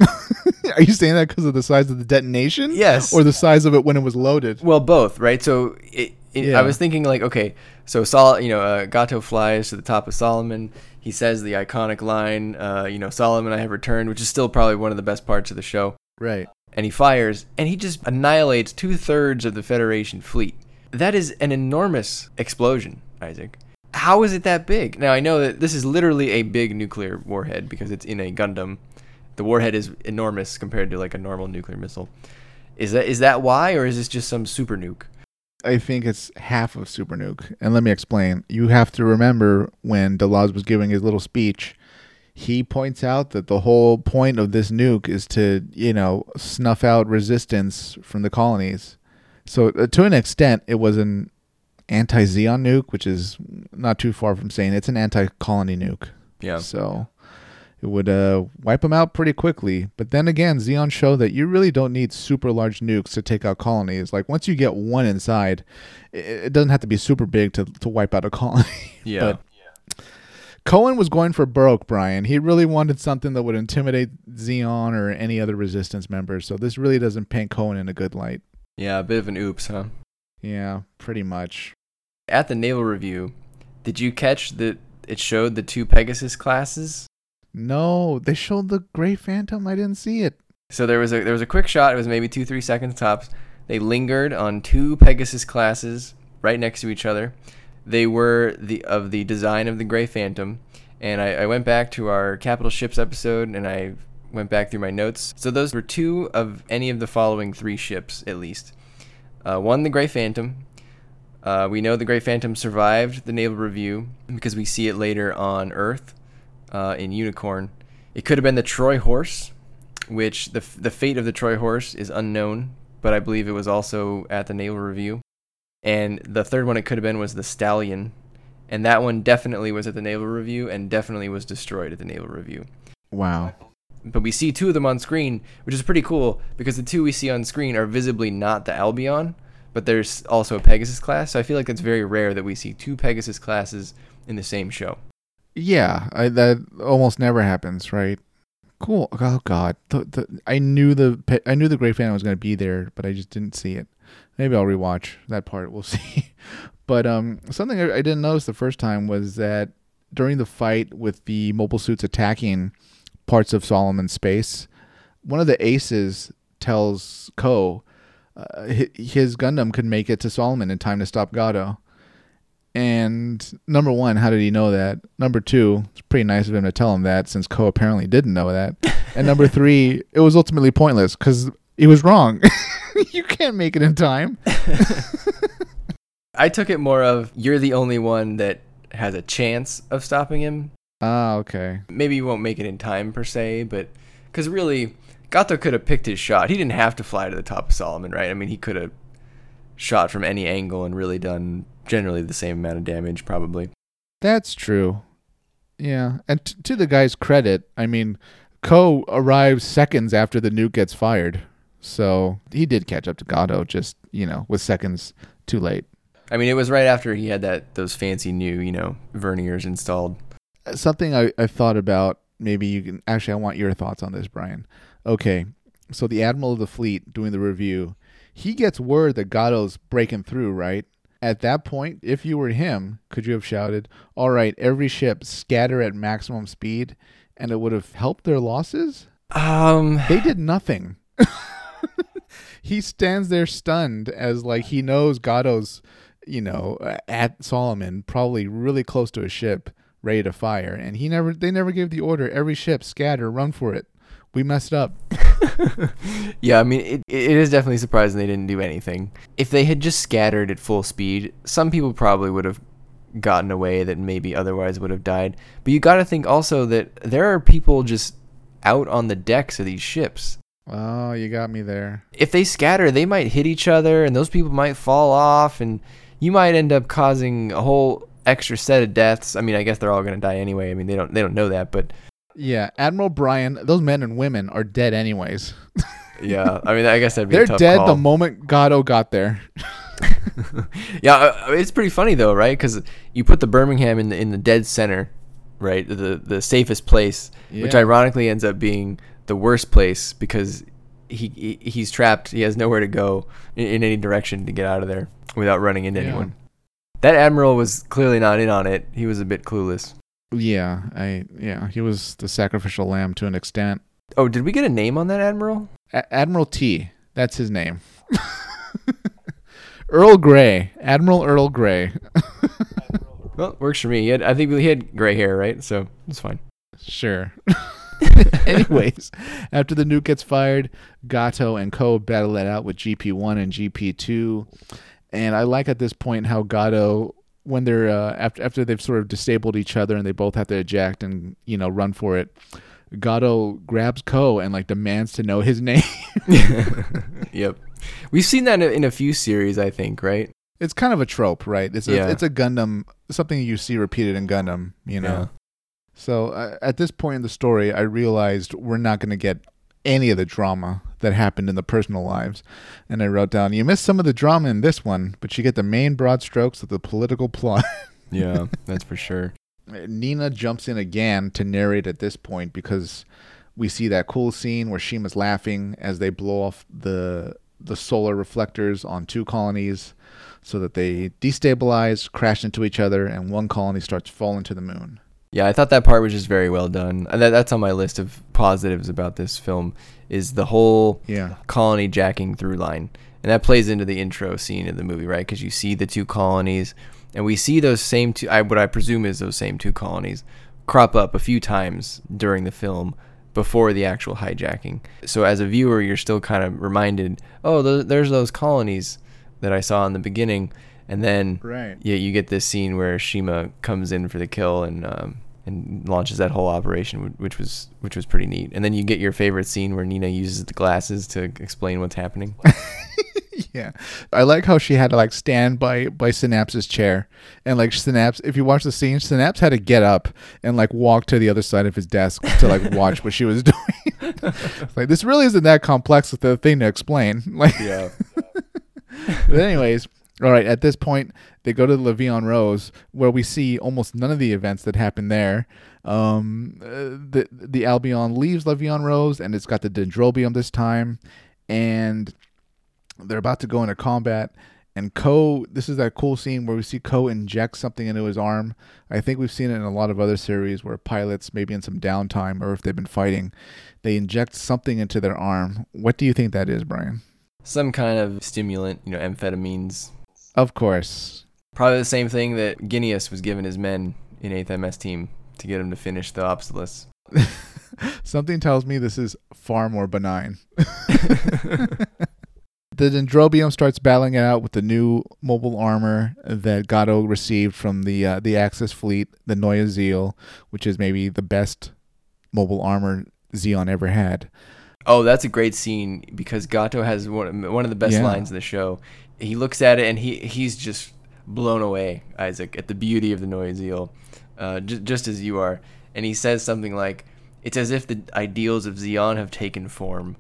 Are you saying that because of the size of the detonation? Yes. Or the size of it when it was loaded? Well, both, right? So it, it, Yeah. I was thinking like, okay, so Sol, you know, uh, Gato flies to the top of Solomon. He says the iconic line, uh, you know, Solomon, I have returned, which is still probably one of the best parts of the show. Right. And he fires, and he just annihilates two thirds of the Federation fleet. That is an enormous explosion, Isaac. How is it that big? Now I know that this is literally a big nuclear warhead because it's in a Gundam. The warhead is enormous compared to like a normal nuclear missile. Is that is that why, or is this just some super nuke? I think it's half of Super Nuke. And let me explain. You have to remember when Delaz was giving his little speech, he points out that the whole point of this nuke is to, you know, snuff out resistance from the colonies. So uh, to an extent, it was an anti-Zeon nuke, which is not too far from saying it's an anti-colony nuke. Yeah. So it would uh, wipe them out pretty quickly. But then again, Zeon showed that you really don't need super large nukes to take out colonies. Like once you get one inside, it, doesn't have to be super big to, to wipe out a colony. Yeah. But- Kowen was going for broke, Brian. He really wanted something that would intimidate Zeon or any other resistance members. So this really doesn't paint Kowen in a good light. yeah, a bit of an oops, huh? Yeah, pretty much. At the naval review, did you catch that it showed the two Pegasus classes? No, they showed the Gray Phantom. I didn't see it. So there was a there was a quick shot. It was maybe two three seconds tops. They lingered on two Pegasus classes right next to each other. They were the of the design of the Gray Phantom, and I, I went back to our capital ships episode and I went back through my notes. So those were two of any of the following three ships at least. Uh, one, the Gray Phantom. Uh, we know the Gray Phantom survived the naval review because we see it later on Earth uh, in Unicorn. It could have been the Troy Horse, which the the fate of the Troy Horse is unknown, but I believe it was also at the naval review. And the third one it could have been was the Stallion, and that one definitely was at the naval review and definitely was destroyed at the naval review. Wow. But we see two of them on screen, which is pretty cool because the two we see on screen are visibly not the Albion, but there's also a Pegasus class. So I feel like it's very rare that we see two Pegasus classes in the same show. Yeah, I, that almost never happens, right? Cool. Oh God, the, the, I knew the I knew the Gray Phantom was going to be there, but I just didn't see it. Maybe I'll rewatch that part. We'll see. but um, something I, I didn't notice the first time was that during the fight with the mobile suits attacking parts of Solomon's space, one of the aces tells Ko uh, his Gundam could make it to Solomon in time to stop Gato. And number one, how did he know that? Number two, it's pretty nice of him to tell him that since Ko apparently didn't know that. And number three, it was ultimately pointless because he was wrong. you can't make it in time. I took it more of you're the only one that has a chance of stopping him. Ah, okay. Maybe you won't make it in time per se, but because really, Gato could have picked his shot. He didn't have to fly to the top of Solomon, right? I mean, he could have shot from any angle and really done generally the same amount of damage, probably. That's true. Yeah. And t- to the guy's credit, I mean, Ko arrives seconds after the nuke gets fired. So he did catch up to Gato, just, you know, with seconds too late. I mean, it was right after he had that those fancy new, you know, verniers installed. Uh, something I, I thought about maybe you can actually I want your thoughts on this, Brian. Okay. So the admiral of the fleet doing the review, he gets word that Gato's breaking through, right? At that point, if you were him, could you have shouted, "All right, every ship scatter at maximum speed," and it would have helped their losses? Um, They did nothing. he stands there stunned as like he knows Gato's, you know, at Solomon, probably really close to a ship, ready to fire, and he never. They never gave the order. Every ship scatter, run for it. We messed up. yeah, I mean, it, it is definitely surprising they didn't do anything. If they had just scattered at full speed, some people probably would have gotten away that maybe otherwise would have died. But you got to think also that there are people just out on the decks of these ships. Oh, you got me there. If they scatter, they might hit each other, and those people might fall off, and you might end up causing a whole extra set of deaths. I mean, I guess they're all going to die anyway. I mean, they don't they don't know that, but Yeah, Admiral Brian. Those men and women are dead anyways. yeah, I mean, I guess that'd be They're a tough dead call. the moment Gato got there. yeah, uh, it's pretty funny though, right? Because you put the Birmingham in the in the dead center, right? The the safest place, which ironically ends up being the worst place because he, he he's trapped. He has nowhere to go in, in any direction to get out of there without running into Yeah. anyone. That admiral was clearly not in on it. He was a bit clueless. Yeah, I yeah, he was the sacrificial lamb to an extent. Oh, did we get a name on that admiral? A- Admiral T. That's his name. Earl Grey. Admiral Earl Grey. Well, works for me. He had, I think he had gray hair, right? So it's fine. Sure. Anyways, after the nuke gets fired, Gato and Ko battle it out with GP1 and GP2. And I like at this point how Gato, when they're uh, after after they've sort of disabled each other and they both have to eject and you know run for it, Gato grabs Ko and like demands to know his name. yep. We've seen that in a, in a few series, I think, right? it's kind of a trope, right? It's a, Yeah. it's a Gundam something you see repeated in Gundam, you know. Yeah. So uh, at this point in the story, I realized we're not going to get any of the drama that happened in the personal lives. And I wrote down, you missed some of the drama in this one, but you get the main broad strokes of the political plot. Yeah, that's for sure. Nina jumps in again to narrate at this point because we see that cool scene where Shima's laughing as they blow off the the solar reflectors on two colonies so that they destabilize, crash into each other, and one colony starts falling to the moon. Yeah, I thought that part was just very well done. That, that's on my list of positives about this film is the whole Yeah. colony jacking through line. And that plays into the intro scene of the movie, right? Because you see the two colonies, and we see those same two, I, what I presume is those same two colonies, crop up a few times during the film before the actual hijacking. So as a viewer, you're still kind of reminded, oh, th- there's those colonies that I saw in the beginning. And then Right. yeah, you get this scene where Shima comes in for the kill and um, and launches that whole operation, which was which was pretty neat. And then you get your favorite scene where Nina uses the glasses to explain what's happening. Yeah. I like how she had to like stand by by Synapse's chair and like Synapse if you watch the scene, Synapse had to get up and like walk to the other side of his desk to like watch what she was doing. like this really isn't that complex of a thing to explain. Like yeah. but anyways, all right, at this point they go to the La Vie en Rose where we see almost none of the events that happen there. Um uh, the the Albion leaves La Vie en Rose and it's got the Dendrobium this time and they're about to go into combat and Ko this is that cool scene where we see Ko inject something into his arm. I think we've seen it in a lot of other series where pilots maybe in some downtime or if they've been fighting, they inject something into their arm. What do you think that is, Brian? Some kind of stimulant, you know, amphetamines. Of course. Probably the same thing that Ginias was giving his men in 8th MS team to get him to finish the Apsalus. Something tells me this is far more benign. The Dendrobium starts battling it out with the new mobile armor that Gato received from the uh, the Axis fleet, the Neue Ziel, which is maybe the best mobile armor Zeon ever had. Oh, that's a great scene because Gato has one, one of the best Yeah. lines in the show. He looks at it and he he's just blown away, Isaac, at the beauty of the Neue Ziel, uh, j- just as you are. And he says something like, "It's as if the ideals of Zeon have taken form."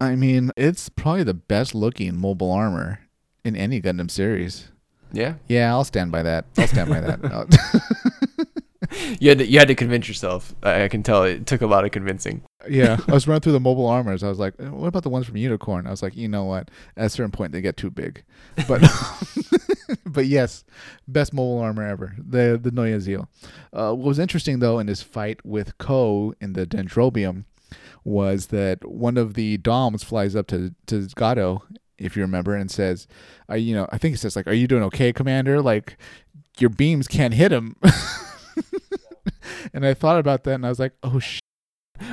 I mean, it's probably the best looking mobile armor in any Gundam series. Yeah, Yeah, I'll stand by that. I'll stand by that. you had to, you had to convince yourself. I, I can tell it took a lot of convincing. Yeah, I was running through the mobile armors. I was like, "What about the ones from Unicorn?" I was like, "You know what? At a certain point, they get too big." But, but yes, best mobile armor ever. The the Neue Ziel. Uh, what was interesting though in his fight with Ko in the Dendrobium was that one of the Doms flies up to to Gato, if you remember, and says, "Are you know?" I think he says like, "Are you doing okay, Commander? Like, your beams can't hit him." and I thought about that, and I was like, "Oh sh."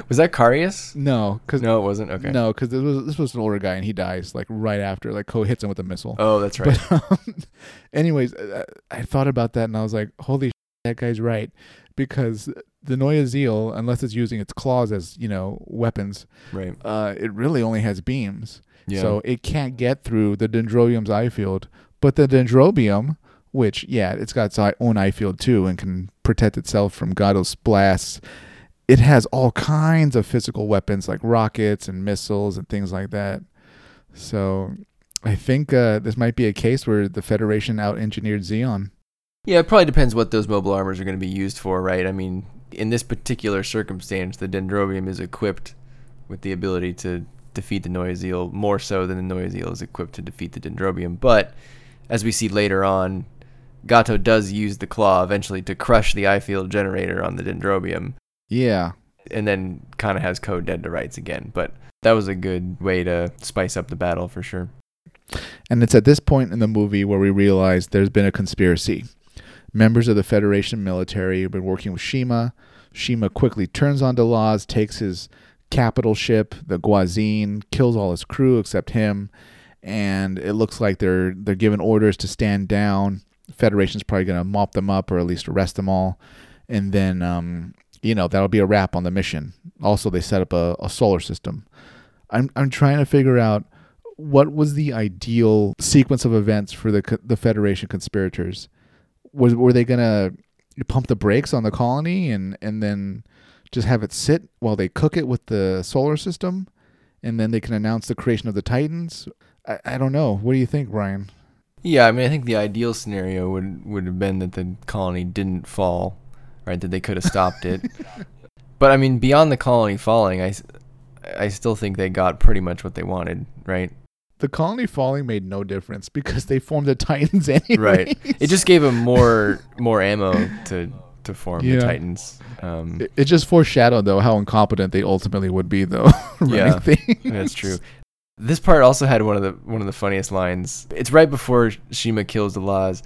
Was that Karius? No, because No, it wasn't. Okay. no, because this was this was an older guy, and he dies like right after. Like Ko hits him with a missile. Oh, that's right. But um, anyways, uh, I thought about that, and I was like, "Holy, sh- that guy's right," because the Neue Ziel, unless it's using its claws as you know weapons, right. uh, it really only has beams, Yeah. so it can't get through the Dendrobium's I-field. But the Dendrobium, which yeah, it's got its own I-field too, and can protect itself from Gato's blasts. It has all kinds of physical weapons like rockets and missiles and things like that. So I think uh, this might be a case where the Federation out engineered Zeon. Yeah, it probably depends what those mobile armors are going to be used for, right? I mean, in this particular circumstance, the Dendrobium is equipped with the ability to defeat the Neue Ziel more so than the Neue Ziel is equipped to defeat the Dendrobium. But as we see later on, Gato does use the claw eventually to crush the I-field generator on the Dendrobium, Yeah. and then kind of has Code dead to rights again. But that was a good way to spice up the battle for sure. And it's at this point in the movie where we realize there's been a conspiracy. Members of the Federation military have been working with Shima. Shima quickly turns on Delaz, takes his capital ship, the Gwazine, kills all his crew except him, and it looks like they're they're given orders to stand down. Federation's probably gonna mop them up or at least arrest them all, and then um, you know that'll be a wrap on the mission. Also, they set up a, a solar system. I'm I'm trying to figure out what was the ideal sequence of events for the the Federation conspirators? Was were they gonna pump the brakes on the colony and and then just have it sit while they cook it with the solar system, and then they can announce the creation of the Titans? I, I don't know. What do you think, Brian? Yeah, I mean, I think the ideal scenario would would have been that the colony didn't fall, right? That they could have stopped it. but I mean, beyond the colony falling, I, I still think they got pretty much what they wanted, right? The colony falling made no difference because they formed the Titans anyway. Right. It just gave them more more ammo to to form Yeah. the Titans. Um, It, it just foreshadowed though how incompetent they ultimately would be though. Yeah. That's true. This part also had one of the one of the funniest lines. It's right before Shima kills Delaz.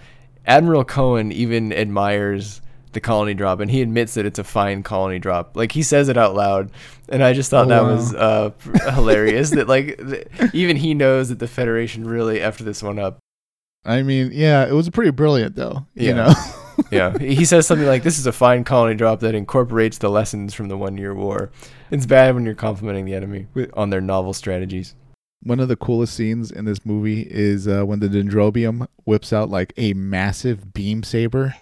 Admiral Kowen even admires the colony drop, and he admits that it's a fine colony drop. Like he says it out loud, and I just thought Oh, that wow. was uh, hilarious. that like th- even he knows that the Federation really after this one up. I mean, yeah, it was pretty brilliant though. You know. Yeah, he says something like, "This is a fine colony drop that incorporates the lessons from the One Year War." It's bad when you're complimenting the enemy on their novel strategies. One of the coolest scenes in this movie is uh, when the Dendrobium whips out like a massive beam saber,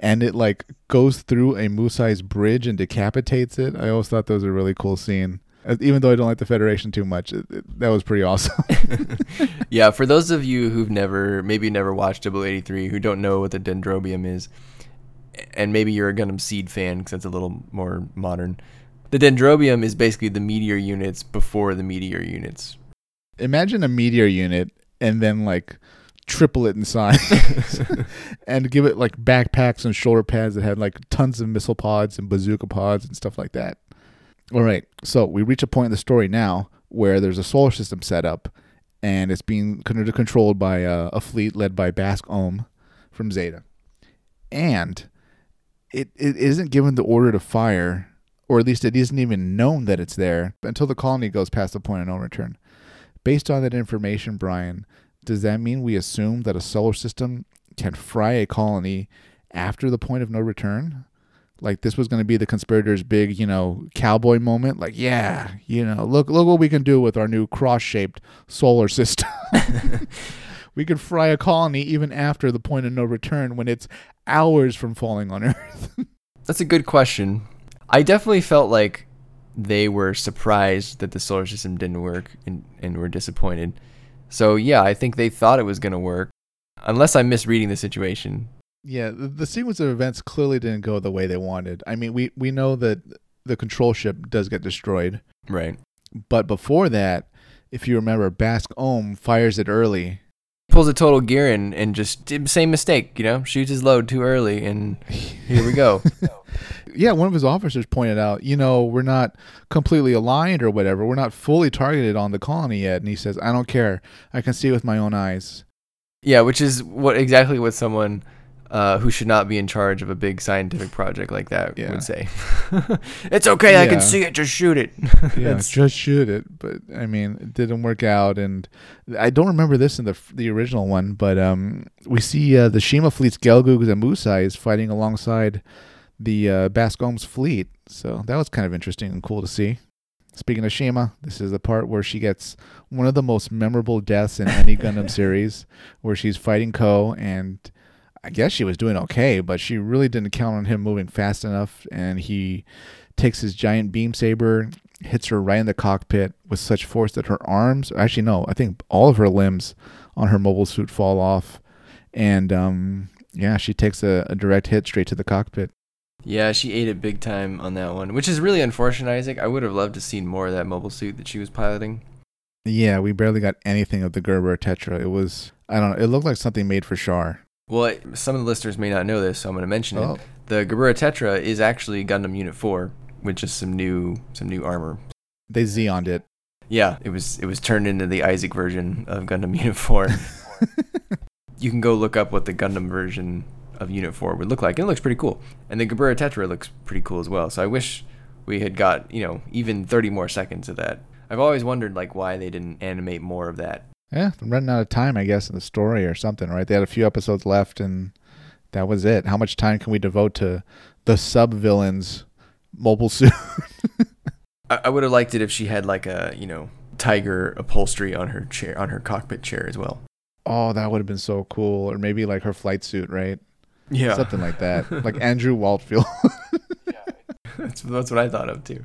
and it like goes through a Musai's bridge and decapitates it. I always thought that was a really cool scene. Uh, Even though I don't like the Federation too much, it, it- that was pretty awesome. yeah, for those of you who've never, maybe never watched Double Eighty Three, who don't know what the Dendrobium is, and maybe you're a Gundam Seed fan because it's a little more modern. The Dendrobium is basically the meteor units before the meteor units. Imagine a meteor unit and then like triple it in size and give it like backpacks and shoulder pads that had like tons of missile pods and bazooka pods and stuff like that. All right, so we reach a point in the story now where there's a solar system set up and it's being con- controlled by uh, a fleet led by Bask Om from Zeta. And it, it isn't given the order to fire, or at least it isn't even known that it's there until the colony goes past the point of no return. Based on that information, Brian, does that mean we assume that a solar system can fry a colony after the point of no return? Like this was going to be the conspirators' big, you know, cowboy moment. Like, yeah, you know, look, look what we can do with our new cross-shaped solar system. we could fry a colony even after the point of no return when it's hours from falling on Earth. That's a good question. I definitely felt like they were surprised that the solar system didn't work and, and were disappointed. So yeah, I think they thought it was going to work. Unless I'm misreading the situation. Yeah, the, the sequence of events clearly didn't go the way they wanted. I mean, we we know that the control ship does get destroyed, Right. but before that, if you remember, Bask Om fires it early. Pulls a total Gihren and just same mistake, you know, shoots his load too early, and here we go. Yeah, one of his officers pointed out, you know, we're not completely aligned or whatever. We're not fully targeted on the colony yet. And he says, I don't care. I can see with my own eyes. yeah, which is what exactly what someone uh, who should not be in charge of a big scientific project like that Yeah. would say. it's okay, I can see it. Just shoot it. Yeah, just shoot it. But I mean, it didn't work out, and I don't remember this in the the original one. But um, we see uh, the Shima fleet's Gelgoogs and Musais fighting alongside the uh, Bask Om's fleet. So that was kind of interesting and cool to see. Speaking of Shima, this is the part where she gets one of the most memorable deaths in any Gundam series, where she's fighting Ko, and I guess she was doing okay, but she really didn't count on him moving fast enough, and he takes his giant beam saber, hits her right in the cockpit with such force that her arms, actually no, I think all of her limbs on her mobile suit fall off, and um, yeah, she takes a, a direct hit straight to the cockpit. Yeah, she ate it big time on that one, which is really unfortunate, Isaac. I would have loved to seen more of that mobile suit that she was piloting. Yeah, we barely got anything of the Gerbera Tetra. It was I don't know, it looked like something made for Char. Well, it- some of the listeners may not know this, so I'm going to mention Oh. it. The Gerbera Tetra is actually Gundam Unit 4 with just some new some new armor. They Zeoned it. Yeah, it was it was turned into the Isaac version of Gundam Unit 4. you can go look up what the Gundam version of Unit 4 would look like. and It looks pretty cool. And the Gerbera Tetra looks pretty cool as well. So I wish we had got, you know, even 30 more seconds of that. I've always wondered like why they didn't animate more of that. Yeah, they're running out of time, I guess, in the story or something, right? They had a few episodes left, and that was it. How much time can we devote to the sub villains mobile suit? I, I would have liked it if she had like a, you know, tiger upholstery on her chair on her cockpit chair as well. oh, that would have been so cool. Or maybe like her flight suit, right? Yeah. Something like that. like Andrew Waltfeld. that's, that's what I thought of too.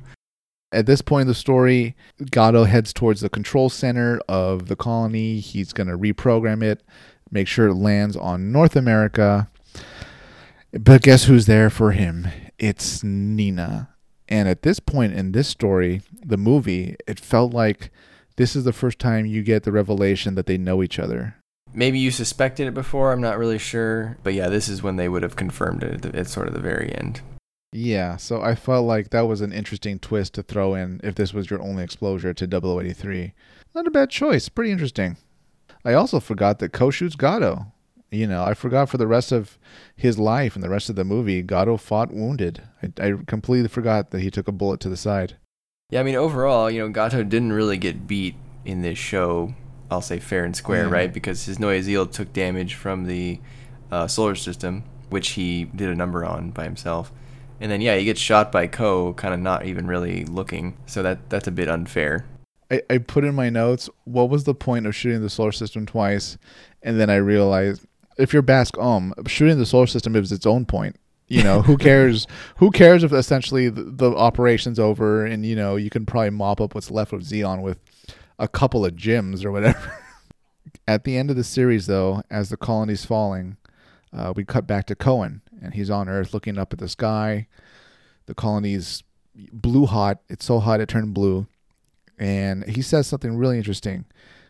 At this point in the story, Gato heads towards the control center of the colony. He's going to reprogram it, make sure it lands on North America. But guess who's there for him? It's Nina. And at this point in this story, the movie, it felt like this is the first time you get the revelation that they know each other. Maybe you suspected it before, I'm not really sure. But yeah, this is when they would have confirmed it at, the, at sort of the very end. Yeah, so I felt like that was an interesting twist to throw in if this was your only exposure to 0083. Not a bad choice. Pretty interesting. I also forgot that Ko shoots Gato. You know, I forgot for the rest of his life and the rest of the movie, Gato fought wounded. I, I completely forgot that he took a bullet to the side. Yeah, I mean, overall, you know, Gato didn't really get beat in this show, I'll say fair and square, Yeah. right? Because his Ziel took damage from the uh, solar system, which he did a number on by himself. And then, yeah, he gets shot by Ko, kind of not even really looking. So that that's a bit unfair. I, I put in my notes, what was the point of shooting the solar system twice? And then I realized if you're Bask Om, shooting the solar system is its own point. You know, who cares? who cares if essentially the, the operation's over and, you know, you can probably mop up what's left of Zeon with a couple of GMs or whatever. At the end of the series, though, as the colony's falling, uh, we cut back to Kowen, and he's on Earth looking up at the sky. The colony's blue hot. It's so hot it turned blue and he says something really interesting.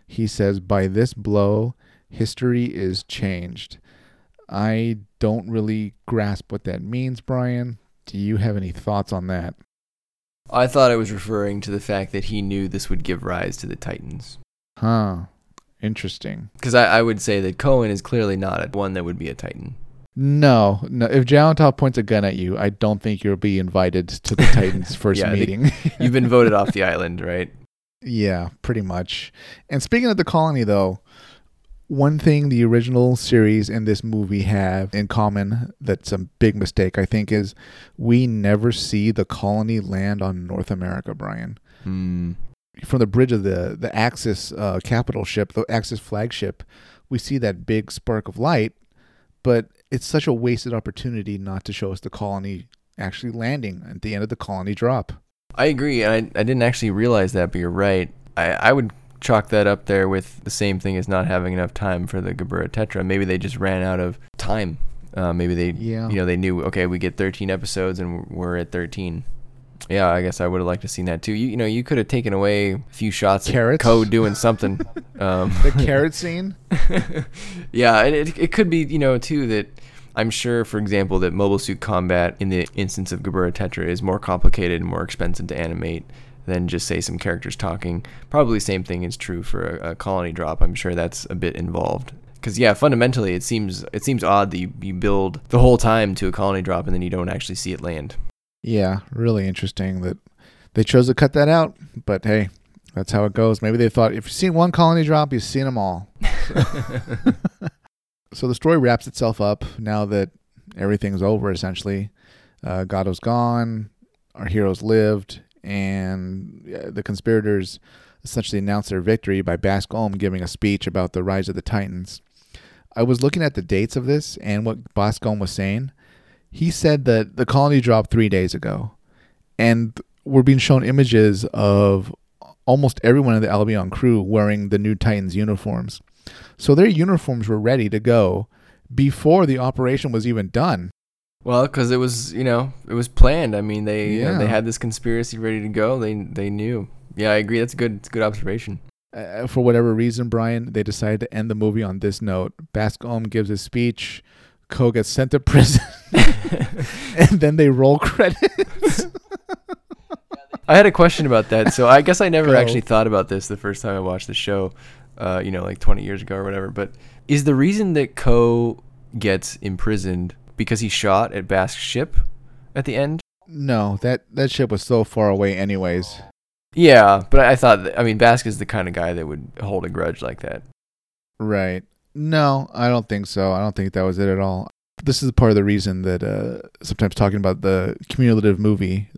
He says, By this blow, history is changed. I don't really grasp what that means, Brian. Do you have any thoughts on that? I thought I was referring to the fact that he knew this would give rise to the Titans. Huh. Interesting. Because I, I would say that Kowen is clearly not a, one that would be a Titan. No, no. If Jalantop points a gun at you, I don't think you'll be invited to the Titans' first Yeah, meeting. You've been voted off the island, right? Yeah, pretty much. And speaking of the colony, though, one thing the original series and this movie have in common that's a big mistake, I think, is we never see the colony land on North America, Brian. Hmm. From the bridge of the, the Axis uh, capital ship, the Axis flagship, we see that big spark of light, but it's such a wasted opportunity not to show us the colony actually landing at the end of the colony drop. I agree. I, I didn't actually realize that, but you're right. I, I would chalk that up there with the same thing as not having enough time for the Gerbera Tetra. Maybe they just ran out of time Uh, maybe they, Yeah. you know, they knew okay, we get 13 episodes and we're at 13. Yeah, I guess I would have liked to seen that too. You, you know, you could have taken away a few shots Carrots? of Code doing something. Um, The carrot scene. yeah, and it, it could be, you know, too, that I'm sure, for example, that Mobile Suit Combat in the instance of Gerbera Tetra is more complicated and more expensive to animate than just, say, some characters talking. Probably same thing is true for a, a colony drop. I'm sure that's a bit involved. Because, yeah, fundamentally, it seems it seems odd that you, you build the whole time to a colony drop and then you don't actually see it land. Yeah, really interesting that they chose to cut that out. But hey, that's how it goes. Maybe they thought if you've seen one colony drop, you've seen them all. so the story wraps itself up now that everything's over. Essentially, uh, Gato's gone, our heroes lived, and the conspirators essentially announced their victory by Bask Om giving a speech about the rise of the Titans. I was looking at the dates of this and what Bask Om was saying. He said that the colony dropped three days ago, and we're being shown images of almost everyone in the Albion crew wearing the new Titans uniforms. So their uniforms were ready to go before the operation was even done. Well, because it was, you know, it was planned. I mean, they you know, they had this conspiracy ready to go. They they knew. Yeah, I agree. That's a good it's good observation. Uh, for whatever reason, Brian, they decided to end the movie on this note. Bask Om gives a speech. Ko gets sent to prison, and then they roll credits. I had a question about that. So I guess I never Go. actually thought about this the first time I watched the show, uh, you know, like 20 years ago or whatever. But is the reason that Ko gets imprisoned because he shot at Bask's ship at the end? no, that that ship was so far away, anyways. Yeah, but I thought, that, I mean, Bask is the kind of guy that would hold a grudge like that. Right. No, I don't think so. I don't think that was it at all. This is part of the reason that uh, sometimes talking about the cumulative movie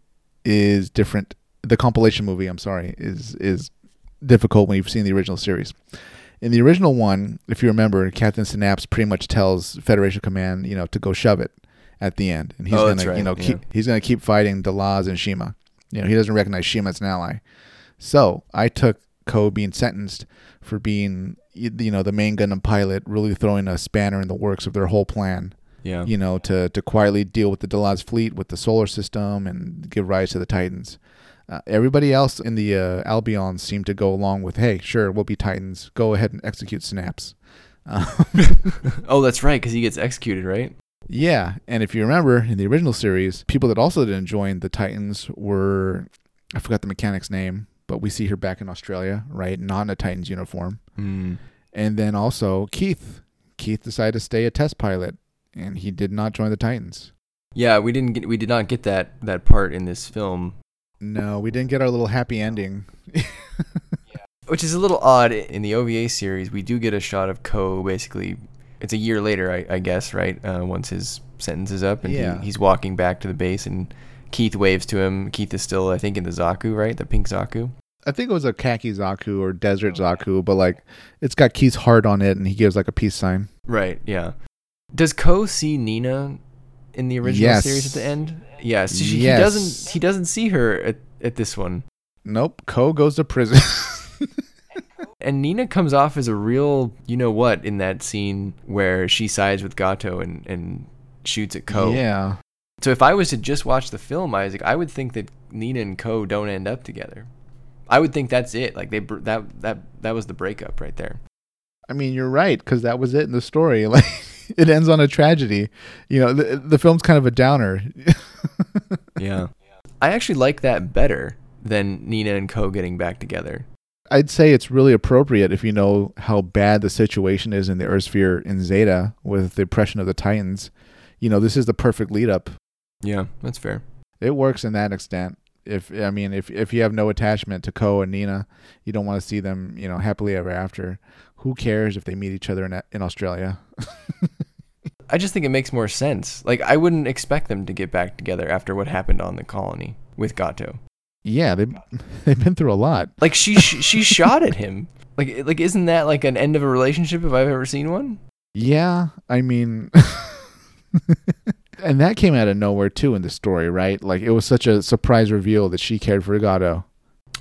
is different. The compilation movie, I'm sorry, is is difficult when you've seen the original series. In the original one, if you remember, Captain Synapse pretty much tells Federation Command, you know, to go shove it at the end, and he's Oh, gonna, that's you know, yeah. keep he's gonna keep fighting Delaz and Shima. You know, he doesn't recognize Shima as an ally. So I took Ko being sentenced for being, you know, the main Gundam pilot, really throwing a spanner in the works of their whole plan. Yeah. You know, to to quietly deal with the Delaz fleet, with the solar system, and give rise to the Titans. Uh, everybody else in the uh, Albion seemed to go along with, "Hey, sure, we'll be Titans. Go ahead and execute Synapse." Um, oh, that's right, because he gets executed, right? Yeah, and if you remember in the original series, people that also didn't join the Titans were I forgot the mechanic's name, but we see her back in Australia, right? Not in a Titans uniform. Mm. And then also Keith. Keith decided to stay a test pilot and he did not join the Titans. Yeah, we didn't get we did not get that that part in this film, No, we didn't get our little happy ending. which is a little odd. In the OVA series, we do get a shot of Ko. Basically, it's a year later, I, I guess, right? Uh, once his sentence is up, and Yeah. he, he's walking back to the base, and Keith waves to him. Keith is still, I think, in the Zaku, right? The pink Zaku. I think it was a khaki Zaku or desert Zaku, but like it's got Keith's heart on it and he gives like a peace sign. Right. Yeah. Does Ko see Nina in the original Yes. series at the end? Yes. She, Yes. He doesn't. He doesn't see her at, at this one. Nope, Ko goes to prison. And Nina comes off as a real, you know what, in that scene where she sides with Gato and, and shoots at Ko. Yeah. So if I was to just watch the film, Isaac, I would think that Nina and Ko don't end up together. I would think that's it. Like they br- that that that was the breakup right there. I mean, you're right because that was it in the story. Like, it ends on a tragedy. You know, the, the film's kind of a downer. Yeah. I actually like that better than Nina and Ko getting back together. I'd say it's really appropriate if you know how bad the situation is in the Earth sphere in Zeta with the oppression of the Titans. You know, this is the perfect lead up. Yeah, that's fair. It works in that extent. If I mean, if if you have no attachment to Ko and Nina, you don't want to see them, you know, happily ever after. Who cares if they meet each other in in Australia? I just think it makes more sense. Like I wouldn't expect them to get back together after what happened on the colony with Gato. Yeah, they they've been through a lot. Like she sh- she shot at him. Like like isn't that like an end of a relationship if I've ever seen one? Yeah, I mean, and that came out of nowhere too in the story, right? Like it was such a surprise reveal that she cared for Gato.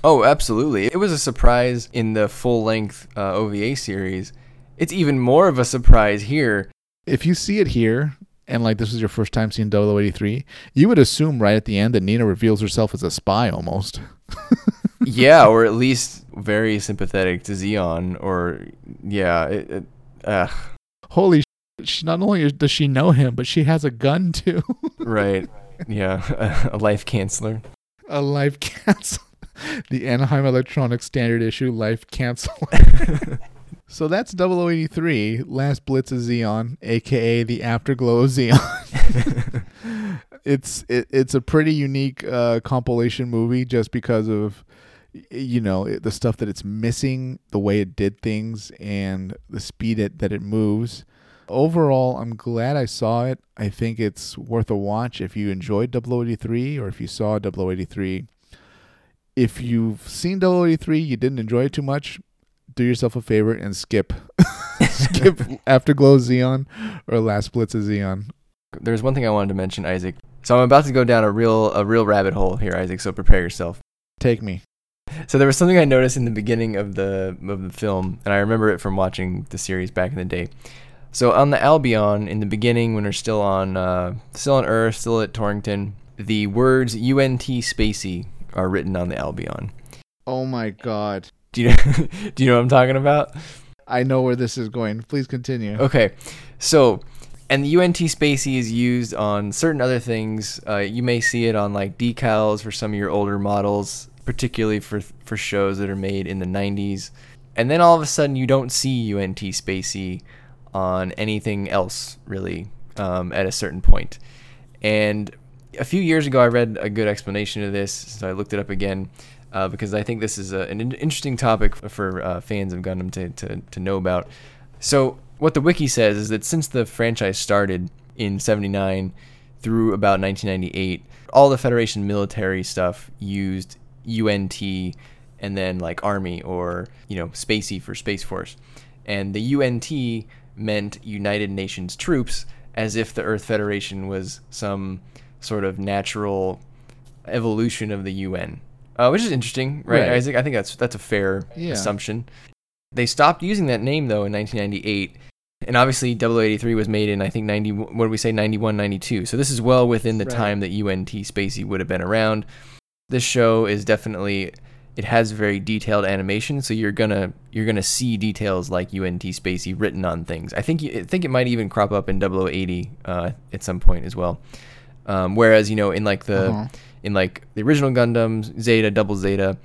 Oh, absolutely. It was a surprise in the full length uh, OVA series. It's even more of a surprise here. If you see it here, and like this was your first time seeing 0083, you would assume right at the end that Nina reveals herself as a spy almost. yeah, or at least very sympathetic to Zeon, or yeah, it, it, uh, Holy sh- she not only does she know him, but she has a gun too. right, yeah, a life canceller. a life cancel. the Anaheim Electronics Standard Issue life cancel. So that's 0083, Last Blitz of Zeon, aka the Afterglow of Zeon. it's it, it's a pretty unique uh, compilation movie just because of you know the stuff that it's missing, the way it did things, and the speed it, that it moves. Overall, I'm glad I saw it. I think it's worth a watch if you enjoyed 0083 or if you saw 0083. If you've seen 0083, you didn't enjoy it too much, do yourself a favor and skip. skip Afterglow Zeon or Last Blitz of Zeon. There's one thing I wanted to mention, Isaac. So I'm about to go down a real a real rabbit hole here, Isaac. So prepare yourself. Take me. So there was something I noticed in the beginning of the of the film, and I remember it from watching the series back in the day. So on the Albion, in the beginning, when they're still on uh, still on Earth, still at Torrington, the words UNT Spacy are written on the Albion. Oh my god. Do you know, do you know what I'm talking about? I know where this is going. Please continue. Okay, so and the UNT Spacy is used on certain other things. Uh, you may see it on like decals for some of your older models, particularly for for shows that are made in the 90s. And then all of a sudden, you don't see UNT Spacy on anything else really um, at a certain point. And a few years ago, I read a good explanation of this, so I looked it up again uh, because I think this is a, an interesting topic for uh, fans of Gundam to, to, to know about. So, what the wiki says is that since the franchise started in 79 through about 1998, all the Federation military stuff used UNT and then like Army or, you know, Spacy for Space Force. And the UNT meant United Nations troops as if the Earth Federation was some sort of natural evolution of the UN. Uh, which is interesting, right, Right. Isaac? I think that's that's a fair Yeah. assumption. They stopped using that name though in 1998, and obviously 0083 was made in I think 90. What did we say? 91, 92. So this is well within the Right. time that UNT Spacy would have been around. This show is definitely it has very detailed animation, so you're gonna you're gonna see details like UNT Spacy written on things. I think you, I think it might even crop up in 0080 uh, at some point as well. Um, whereas you know in like the Uh-huh. In like the original Gundams, Zeta, Double Zeta,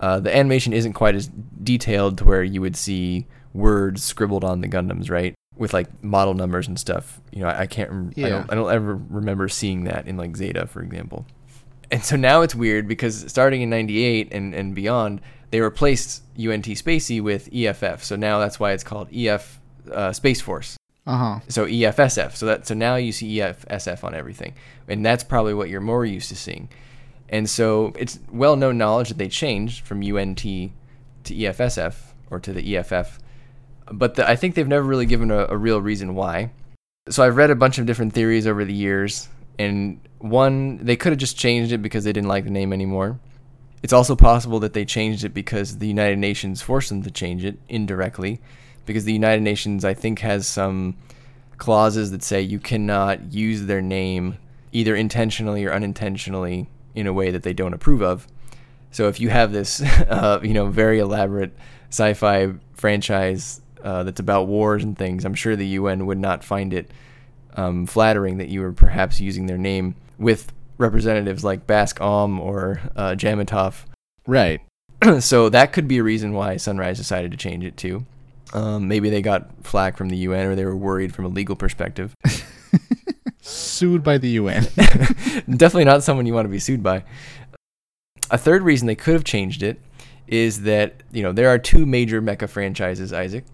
uh, the animation isn't quite as detailed to where you would see words scribbled on the Gundams, right? With like model numbers and stuff. You know, I, I can't. Rem- I Yeah. don't. I don't ever remember seeing that in like Zeta, for example. And so now it's weird because starting in '98 and and beyond, they replaced UNT Spacy with EFF. So now that's why it's called EF uh, Space Force Uh-huh. so EFSF. So that so now you see EFSF on everything, and that's probably what you're more used to seeing. And so it's well known knowledge that they changed from UNT to EFSF or to the EFF, but the, I think they've never really given a, a real reason why. So I've read a bunch of different theories over the years, and one they could have just changed it because they didn't like the name anymore. It's also possible that they changed it because the United Nations forced them to change it indirectly, because the United Nations, I think, has some clauses that say you cannot use their name either intentionally or unintentionally in a way that they don't approve of. So if you have this, uh, you know, very elaborate sci-fi franchise uh, that's about wars and things, I'm sure the UN would not find it um, flattering that you were perhaps using their name with representatives like Bask Om or uh, Jamitov Right. so that could be a reason why Sunrise decided to change it too. Um, maybe they got flack from the UN or they were worried from a legal perspective. Sued by the UN. Definitely not someone you want to be sued by. A third reason they could have changed it is that, you know, there are two major mecha franchises, Isaac.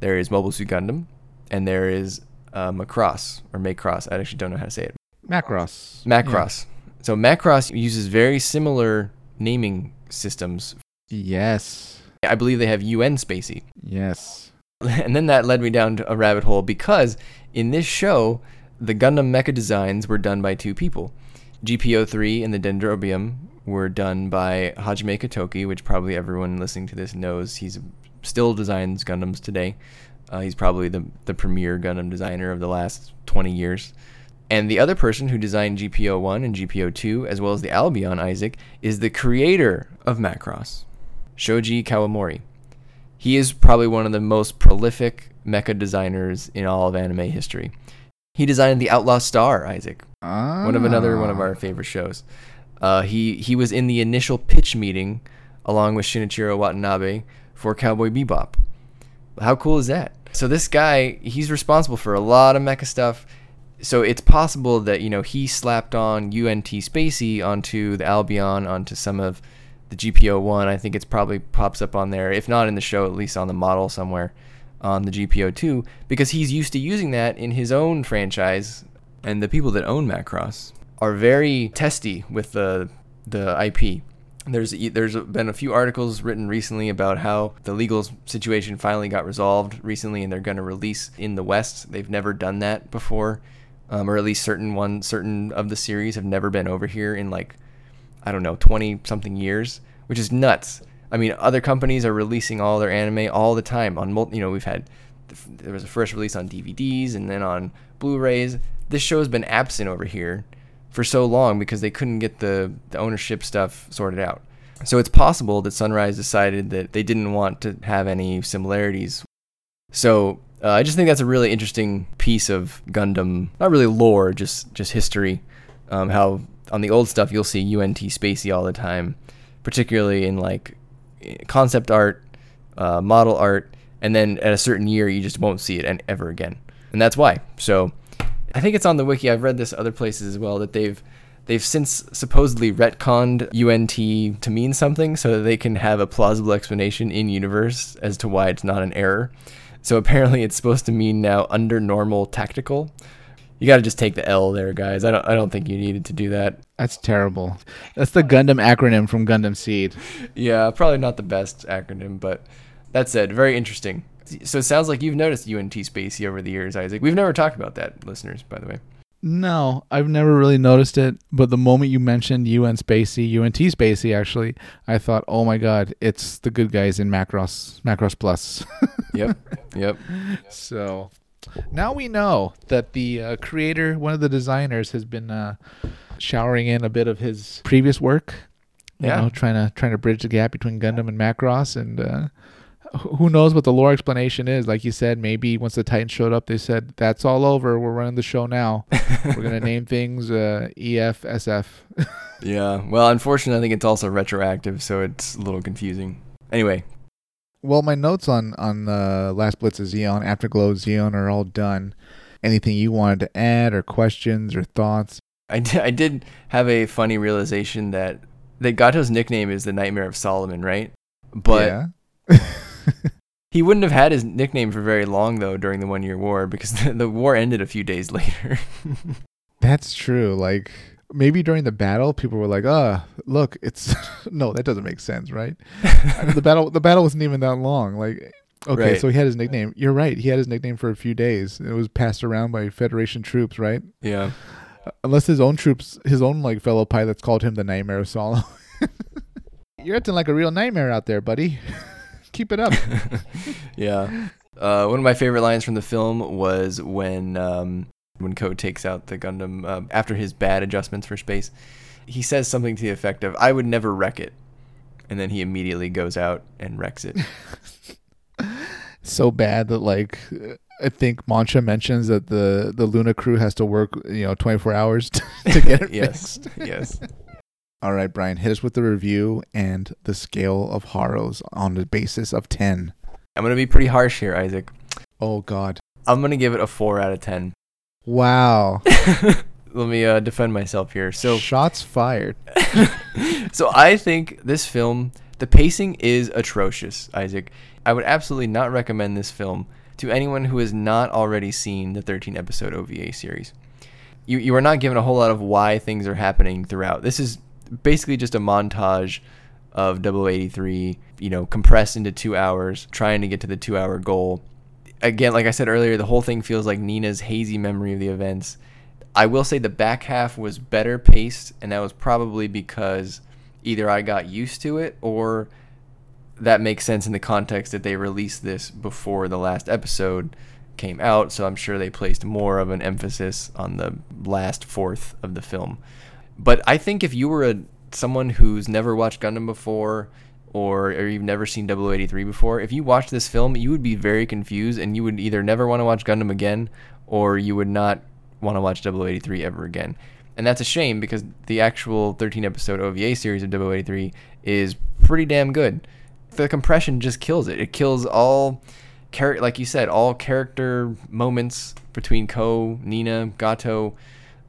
There is Mobile Suit Gundam and there is uh, Macross or Macross. I actually don't know how to say it. Macross. Macross. So Macross uses very similar naming systems. Yes. I believe they have UN Spacy. Yes. and then that led me down a rabbit hole because in this show, the Gundam mecha designs were done by two people. GP03 and the Dendrobium were done by Hajime Katoki, which probably everyone listening to this knows. He's still designs Gundams today. Uh, he's probably the, the premier Gundam designer of the last 20 years. And the other person who designed GPO 1 and GPO 2, as well as the Albion Isaac, is the creator of Macross, Shoji Kawamori. He is probably one of the most prolific mecha designers in all of anime history. He designed the Outlaw Star, Isaac, Ah. one of another one of our favorite shows. Uh, he he was in the initial pitch meeting along with Shinichiro Watanabe for Cowboy Bebop. How cool is that? So this guy, he's responsible for a lot of mecha stuff. So it's possible that you know he slapped on UNT Spacy onto the Albion onto some of the GPO one. I think it's probably pops up on there, if not in the show, at least on the model somewhere on the GPO two, because he's used to using that in his own franchise. And the people that own Macross are very testy with the the IP. There's there's been a few articles written recently about how the legal situation finally got resolved recently, and they're going to release in the West. They've never done that before, um, or at least certain one certain of the series have never been over here in like I don't know twenty something years, which is nuts. I mean, other companies are releasing all their anime all the time on multi. You know, we've had there was a first release on DVDs and then on Blu-rays. This show's been absent over here for so long because they couldn't get the, the ownership stuff sorted out. So it's possible that Sunrise decided that they didn't want to have any similarities. So uh, I just think that's a really interesting piece of Gundam, not really lore, just just history. Um, how on the old stuff you'll see UNT Spacy all the time, particularly in like concept art, uh, model art, and then at a certain year you just won't see it and ever again, and that's why. So I think it's on the wiki. I've read this other places as well that they've they've since supposedly retconned UNT to mean something so that they can have a plausible explanation in universe as to why it's not an error. So apparently it's supposed to mean now under normal tactical. You got to just take the L there, guys. I don't I don't think you needed to do that. That's terrible. That's the Gundam acronym from Gundam Seed. Yeah, probably not the best acronym, but that said, very interesting. So it sounds like you've noticed UNT Spacy over the years, Isaac. We've never talked about that, listeners, by the way. No, I've never really noticed it. But the moment you mentioned UN Spacy, UNT Spacy, actually, I thought, oh my god, it's the good guys in Macross, Macross Plus. Yep. yep. so now we know that the uh, creator, one of the designers, has been uh, showering in a bit of his previous work. You Yeah. know, trying to trying to bridge the gap between Gundam and Macross, and uh, who knows what the lore explanation is? Like you said, maybe once the Titans showed up, they said that's all over. We're running the show now. We're gonna name things uh, EF, SF. Yeah. Well, unfortunately, I think it's also retroactive, so it's a little confusing. Anyway, Well, my notes on on uh, Last Blitz of Zeon, Afterglow Zeon are all done. Anything you wanted to add, or questions, or thoughts? I did, I did have a funny realization that that Gato's nickname is the Nightmare of Solomon, right? But yeah. he wouldn't have had his nickname for very long though during the one year war because the, the war ended a few days later. That's true. Like maybe during the battle, people were like, "Ah, look, it's no, that doesn't make sense, right?" The battle, the battle wasn't even that long. Like, okay, Right. so he had his nickname. You're right. He had his nickname for a few days. It was passed around by Federation troops, right? yeah. Unless his own troops, his own like fellow pilots called him the Nightmare of Solomon. You're acting like a real nightmare out there, buddy. Keep it up. yeah. Uh, one of my favorite lines from the film was when um, when Ko takes out the Gundam uh, after his bad adjustments for space. He says something to the effect of, "I would never wreck it," and then he immediately goes out and wrecks it. so bad that like I think Monsha mentions that the the Luna crew has to work you know 24 hours to, to get it yes. fixed. yes. All right, Brian, hit us with the review and the scale of horrors on the basis of 10. I'm gonna be pretty harsh here, Isaac. Oh God! I'm gonna give it a four out of ten. Wow! Let me uh, defend myself here. So, shots fired. so I think this film, the pacing is atrocious, Isaac. I would absolutely not recommend this film to anyone who has not already seen the 13 episode OVA series. You, you are not given a whole lot of why things are happening throughout. This is basically just a montage of 083, you know, compressed into two hours, trying to get to the two hour goal. Again, like I said earlier, the whole thing feels like Nina's hazy memory of the events. I will say the back half was better paced, and that was probably because either I got used to it or that makes sense in the context that they released this before the last episode came out, so I'm sure they placed more of an emphasis on the last fourth of the film. But I think if you were a someone who's never watched Gundam before or, or you've never seen 0083 before, if you watch this film, you would be very confused and you would either never want to watch Gundam again or you would not want to watch 0083 ever again. And that's a shame because the actual 13 episode OVA series of 0083 is pretty damn good. The compression just kills it. It kills all char- like you said, all character moments between Ko, Nina, Gato.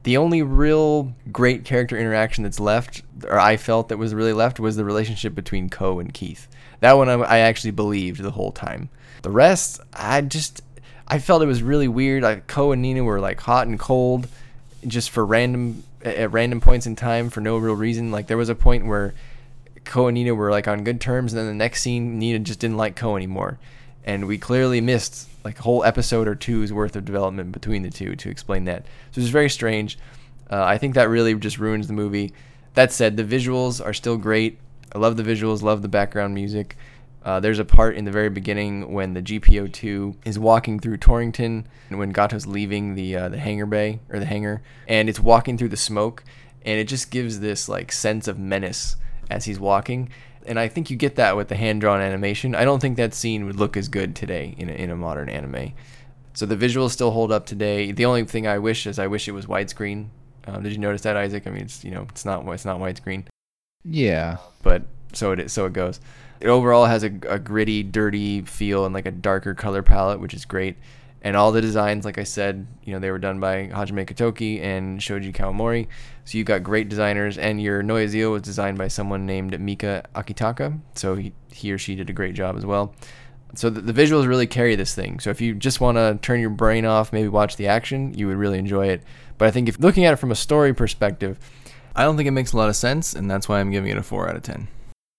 The only real great character interaction that's left, or I felt that was really left, was the relationship between Ko and Keith. That one I, I actually believed the whole time. The rest, I just, I felt it was really weird. Like Ko and Nina were like hot and cold, just for random at random points in time for no real reason. Like there was a point where Ko and Nina were like on good terms, and then the next scene, Nina just didn't like Ko anymore and we clearly missed like a whole episode or two's worth of development between the two to explain that. So it's very strange. Uh, I think that really just ruins the movie. That said, the visuals are still great. I love the visuals, love the background music. Uh, there's a part in the very beginning when the GP02 is walking through Torrington, and when Gato's leaving the uh, the hangar bay or the hangar, and it's walking through the smoke, and it just gives this like sense of menace as he's walking and I think you get that with the hand drawn animation. I don't think that scene would look as good today in a, in a modern anime. So the visuals still hold up today. The only thing I wish is I wish it was widescreen. Um, did you notice that, Isaac? I mean, it's you know, it's not it's not widescreen. Yeah. But so it so it goes. It overall has a, a gritty, dirty feel and like a darker color palette, which is great and all the designs, like I said, you know, they were done by Hajime Katoki and Shoji Kawamori. So you've got great designers, and your Noya was designed by someone named Mika Akitaka. So he, he or she did a great job as well. So the, the visuals really carry this thing. So if you just want to turn your brain off, maybe watch the action, you would really enjoy it. But I think if looking at it from a story perspective, I don't think it makes a lot of sense, and that's why I'm giving it a 4 out of 10.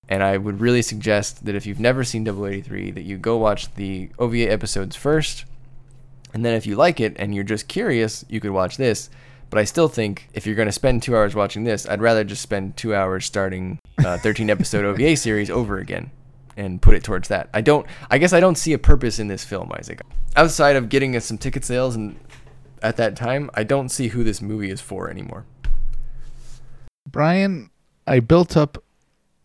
And I would really suggest that if you've never seen 083, that you go watch the OVA episodes first and then if you like it and you're just curious, you could watch this. But I still think if you're going to spend two hours watching this, I'd rather just spend two hours starting uh, a 13 episode OVA series over again and put it towards that. I don't. I guess I don't see a purpose in this film, Isaac. Outside of getting us some ticket sales, and at that time, I don't see who this movie is for anymore. Brian, I built up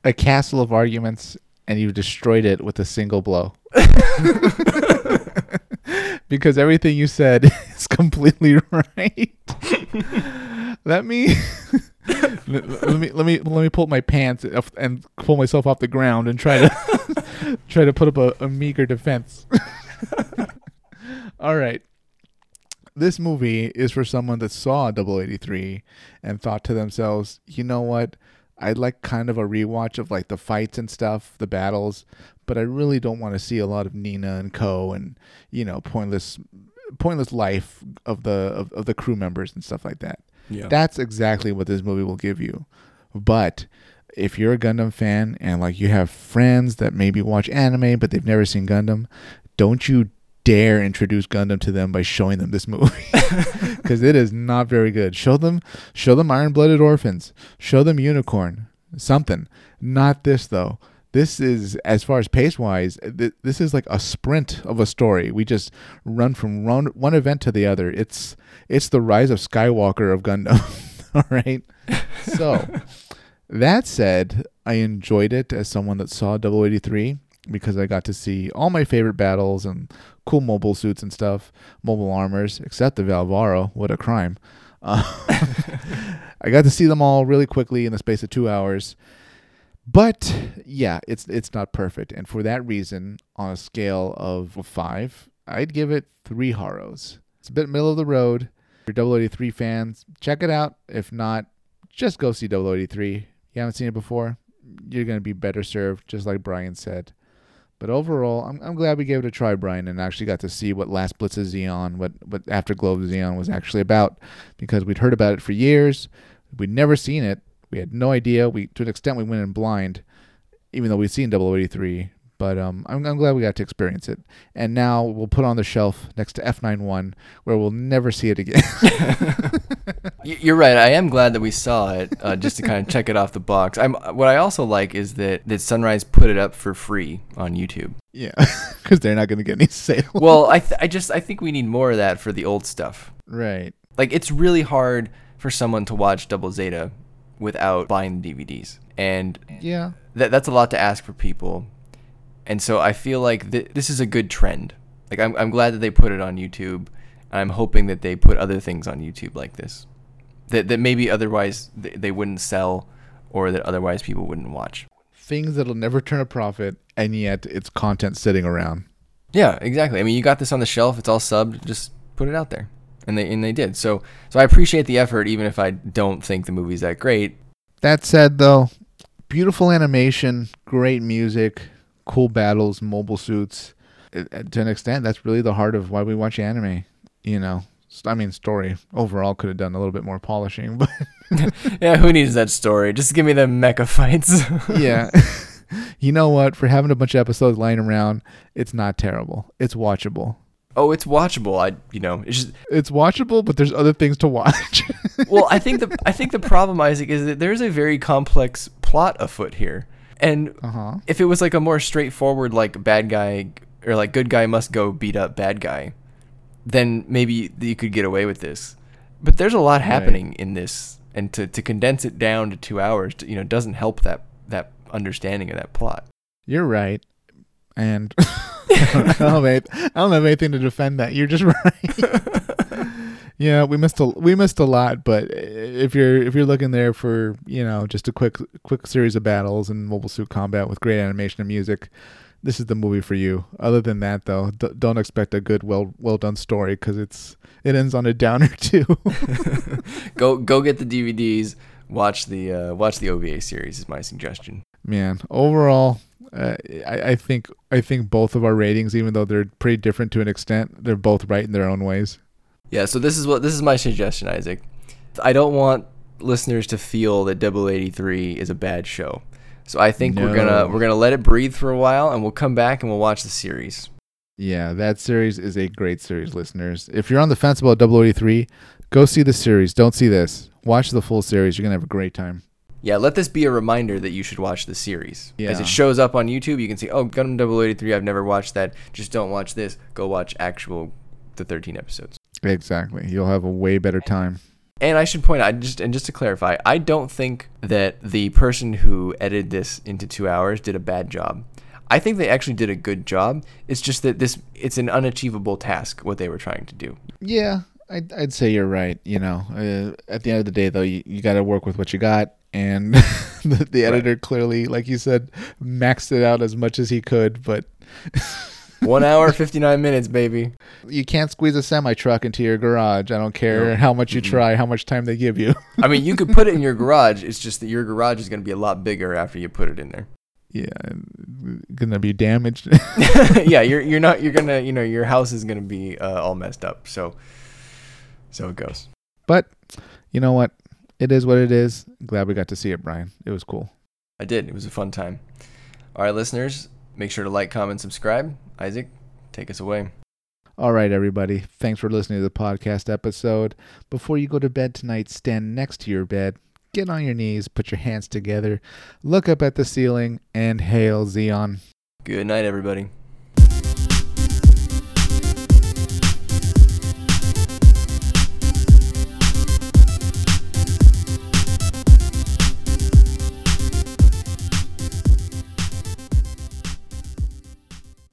a castle of arguments, and you destroyed it with a single blow. because everything you said is completely right. let me let me let me let me pull up my pants and pull myself off the ground and try to try to put up a, a meager defense. All right. This movie is for someone that saw 083 and thought to themselves, you know what? I'd like kind of a rewatch of like the fights and stuff, the battles, but I really don't want to see a lot of Nina and Co. and you know pointless pointless life of the of, of the crew members and stuff like that. Yeah. That's exactly what this movie will give you. But if you're a Gundam fan and like you have friends that maybe watch anime but they've never seen Gundam, don't you dare introduce Gundam to them by showing them this movie because it is not very good. Show them, show them Iron Blooded Orphans, show them Unicorn, something. Not this though. This is as far as pace wise, th- this is like a sprint of a story. We just run from one, one event to the other. It's it's the rise of Skywalker of Gundam. All right. So that said, I enjoyed it as someone that saw 083 because I got to see all my favorite battles and cool mobile suits and stuff, mobile armors, except the Val Walo. What a crime. Uh, I got to see them all really quickly in the space of two hours. But yeah, it's it's not perfect, and for that reason, on a scale of five, I'd give it three Haros. It's a bit middle of the road. If you're 083 fans, check it out. If not, just go see 083. You haven't seen it before, you're gonna be better served, just like Brian said. But overall, I'm, I'm glad we gave it a try, Brian, and actually got to see what Last Blitz of Zeon, what, what Afterglow of Zeon was actually about, because we'd heard about it for years. We'd never seen it. We had no idea. We To an extent, we went in blind, even though we'd seen 083. But um, I'm, I'm glad we got to experience it. And now we'll put on the shelf next to F91, where we'll never see it again. You're right. I am glad that we saw it, uh, just to kind of check it off the box. I'm. What I also like is that that Sunrise put it up for free on YouTube. Yeah, because they're not going to get any sales. Well, I th- I just I think we need more of that for the old stuff. right. Like it's really hard for someone to watch Double Zeta without buying the DVDs, and Yeah. that that's a lot to ask for people. And so I feel like th- this is a good trend. Like I'm I'm glad that they put it on YouTube. And I'm hoping that they put other things on YouTube like this, that that maybe otherwise th- they wouldn't sell, or that otherwise people wouldn't watch. Things that'll never turn a profit, and yet it's content sitting around. Yeah, exactly. I mean, you got this on the shelf. It's all subbed. Just put it out there, and they and they did. So so I appreciate the effort, even if I don't think the movie's that great. That said, though, beautiful animation, great music, cool battles, mobile suits. It- it- to an extent, that's really the heart of why we watch anime. You know, I mean, story overall could have done a little bit more polishing, but Yeah, who needs that story? Just give me the mecha fights. yeah. you know what? For having a bunch of episodes lying around, it's not terrible. It's watchable. oh, it's watchable. I you know it's just It's watchable, but there's other things to watch. well, I think the I think the problem, Isaac, is that there's a very complex plot afoot here, and uh huh. if it was like a more straightforward, like bad guy or like good guy must go beat up bad guy, then maybe you could get away with this. But there's a lot happening in this, and to, to condense it down to two hours, you know, doesn't help that that understanding of that plot. You're right. And I, don't have I don't have anything to defend that. You're just right. Yeah, we missed a we missed a lot, but if you're if you're looking there for you know just a quick quick series of battles and mobile suit combat with great animation and music, this is the movie for you. Other than that, though, d- don't expect a good well well done story because it's it ends on a downer too. go go get the DVDs. Watch the uh, watch the OVA series is my suggestion. Man, overall, uh, I, I think I think both of our ratings, even though they're pretty different to an extent, they're both right in their own ways. Yeah, so this is what this is my suggestion, Isaac. I don't want listeners to feel that Double Eighty Three is a bad show. So I think we're gonna we're gonna let it breathe for a while, and we'll come back and we'll watch the series. Yeah, that series is a great series, listeners. If you're on the fence about 083, go see the series. Don't see this. Watch the full series. You're going to have a great time. Yeah, let this be a reminder that you should watch the series. As it shows up on YouTube, you can see, oh, Gundam Double Eighty Three. I've never watched that. Just don't watch this. Go watch actual the thirteen episodes. Exactly. You'll have a way better time. And I should point out, just and just to clarify, I don't think that the person who edited this into two hours did a bad job. I think they actually did a good job. It's just that this it's an unachievable task what they were trying to do. Yeah, I'd, I'd say you're right. You know, uh, at the end of the day, though, you, you got to work with what you got. And the, the editor clearly, like you said, maxed it out as much as he could. But One hour, fifty nine minutes, baby. you can't squeeze a semi truck into your garage. I don't care No. how much you Mm-mm. try, how much time they give you. I mean, you could put it in your garage. It's just that your garage is going to be a lot bigger after you put it in there. yeah, gonna be damaged. yeah, you're you're not you're gonna you know your house is gonna be uh, all messed up. So so it goes. but you know what? It is what it is. Glad we got to see it, Brian. It was cool. I did. It was a fun time. All right, listeners, make sure to like, comment, subscribe. Isaac, take us away. All right, everybody. Thanks for listening to the podcast episode. Before you go to bed tonight, stand next to your bed, get on your knees, put your hands together, look up at the ceiling, and hail Zeon. Good night, everybody.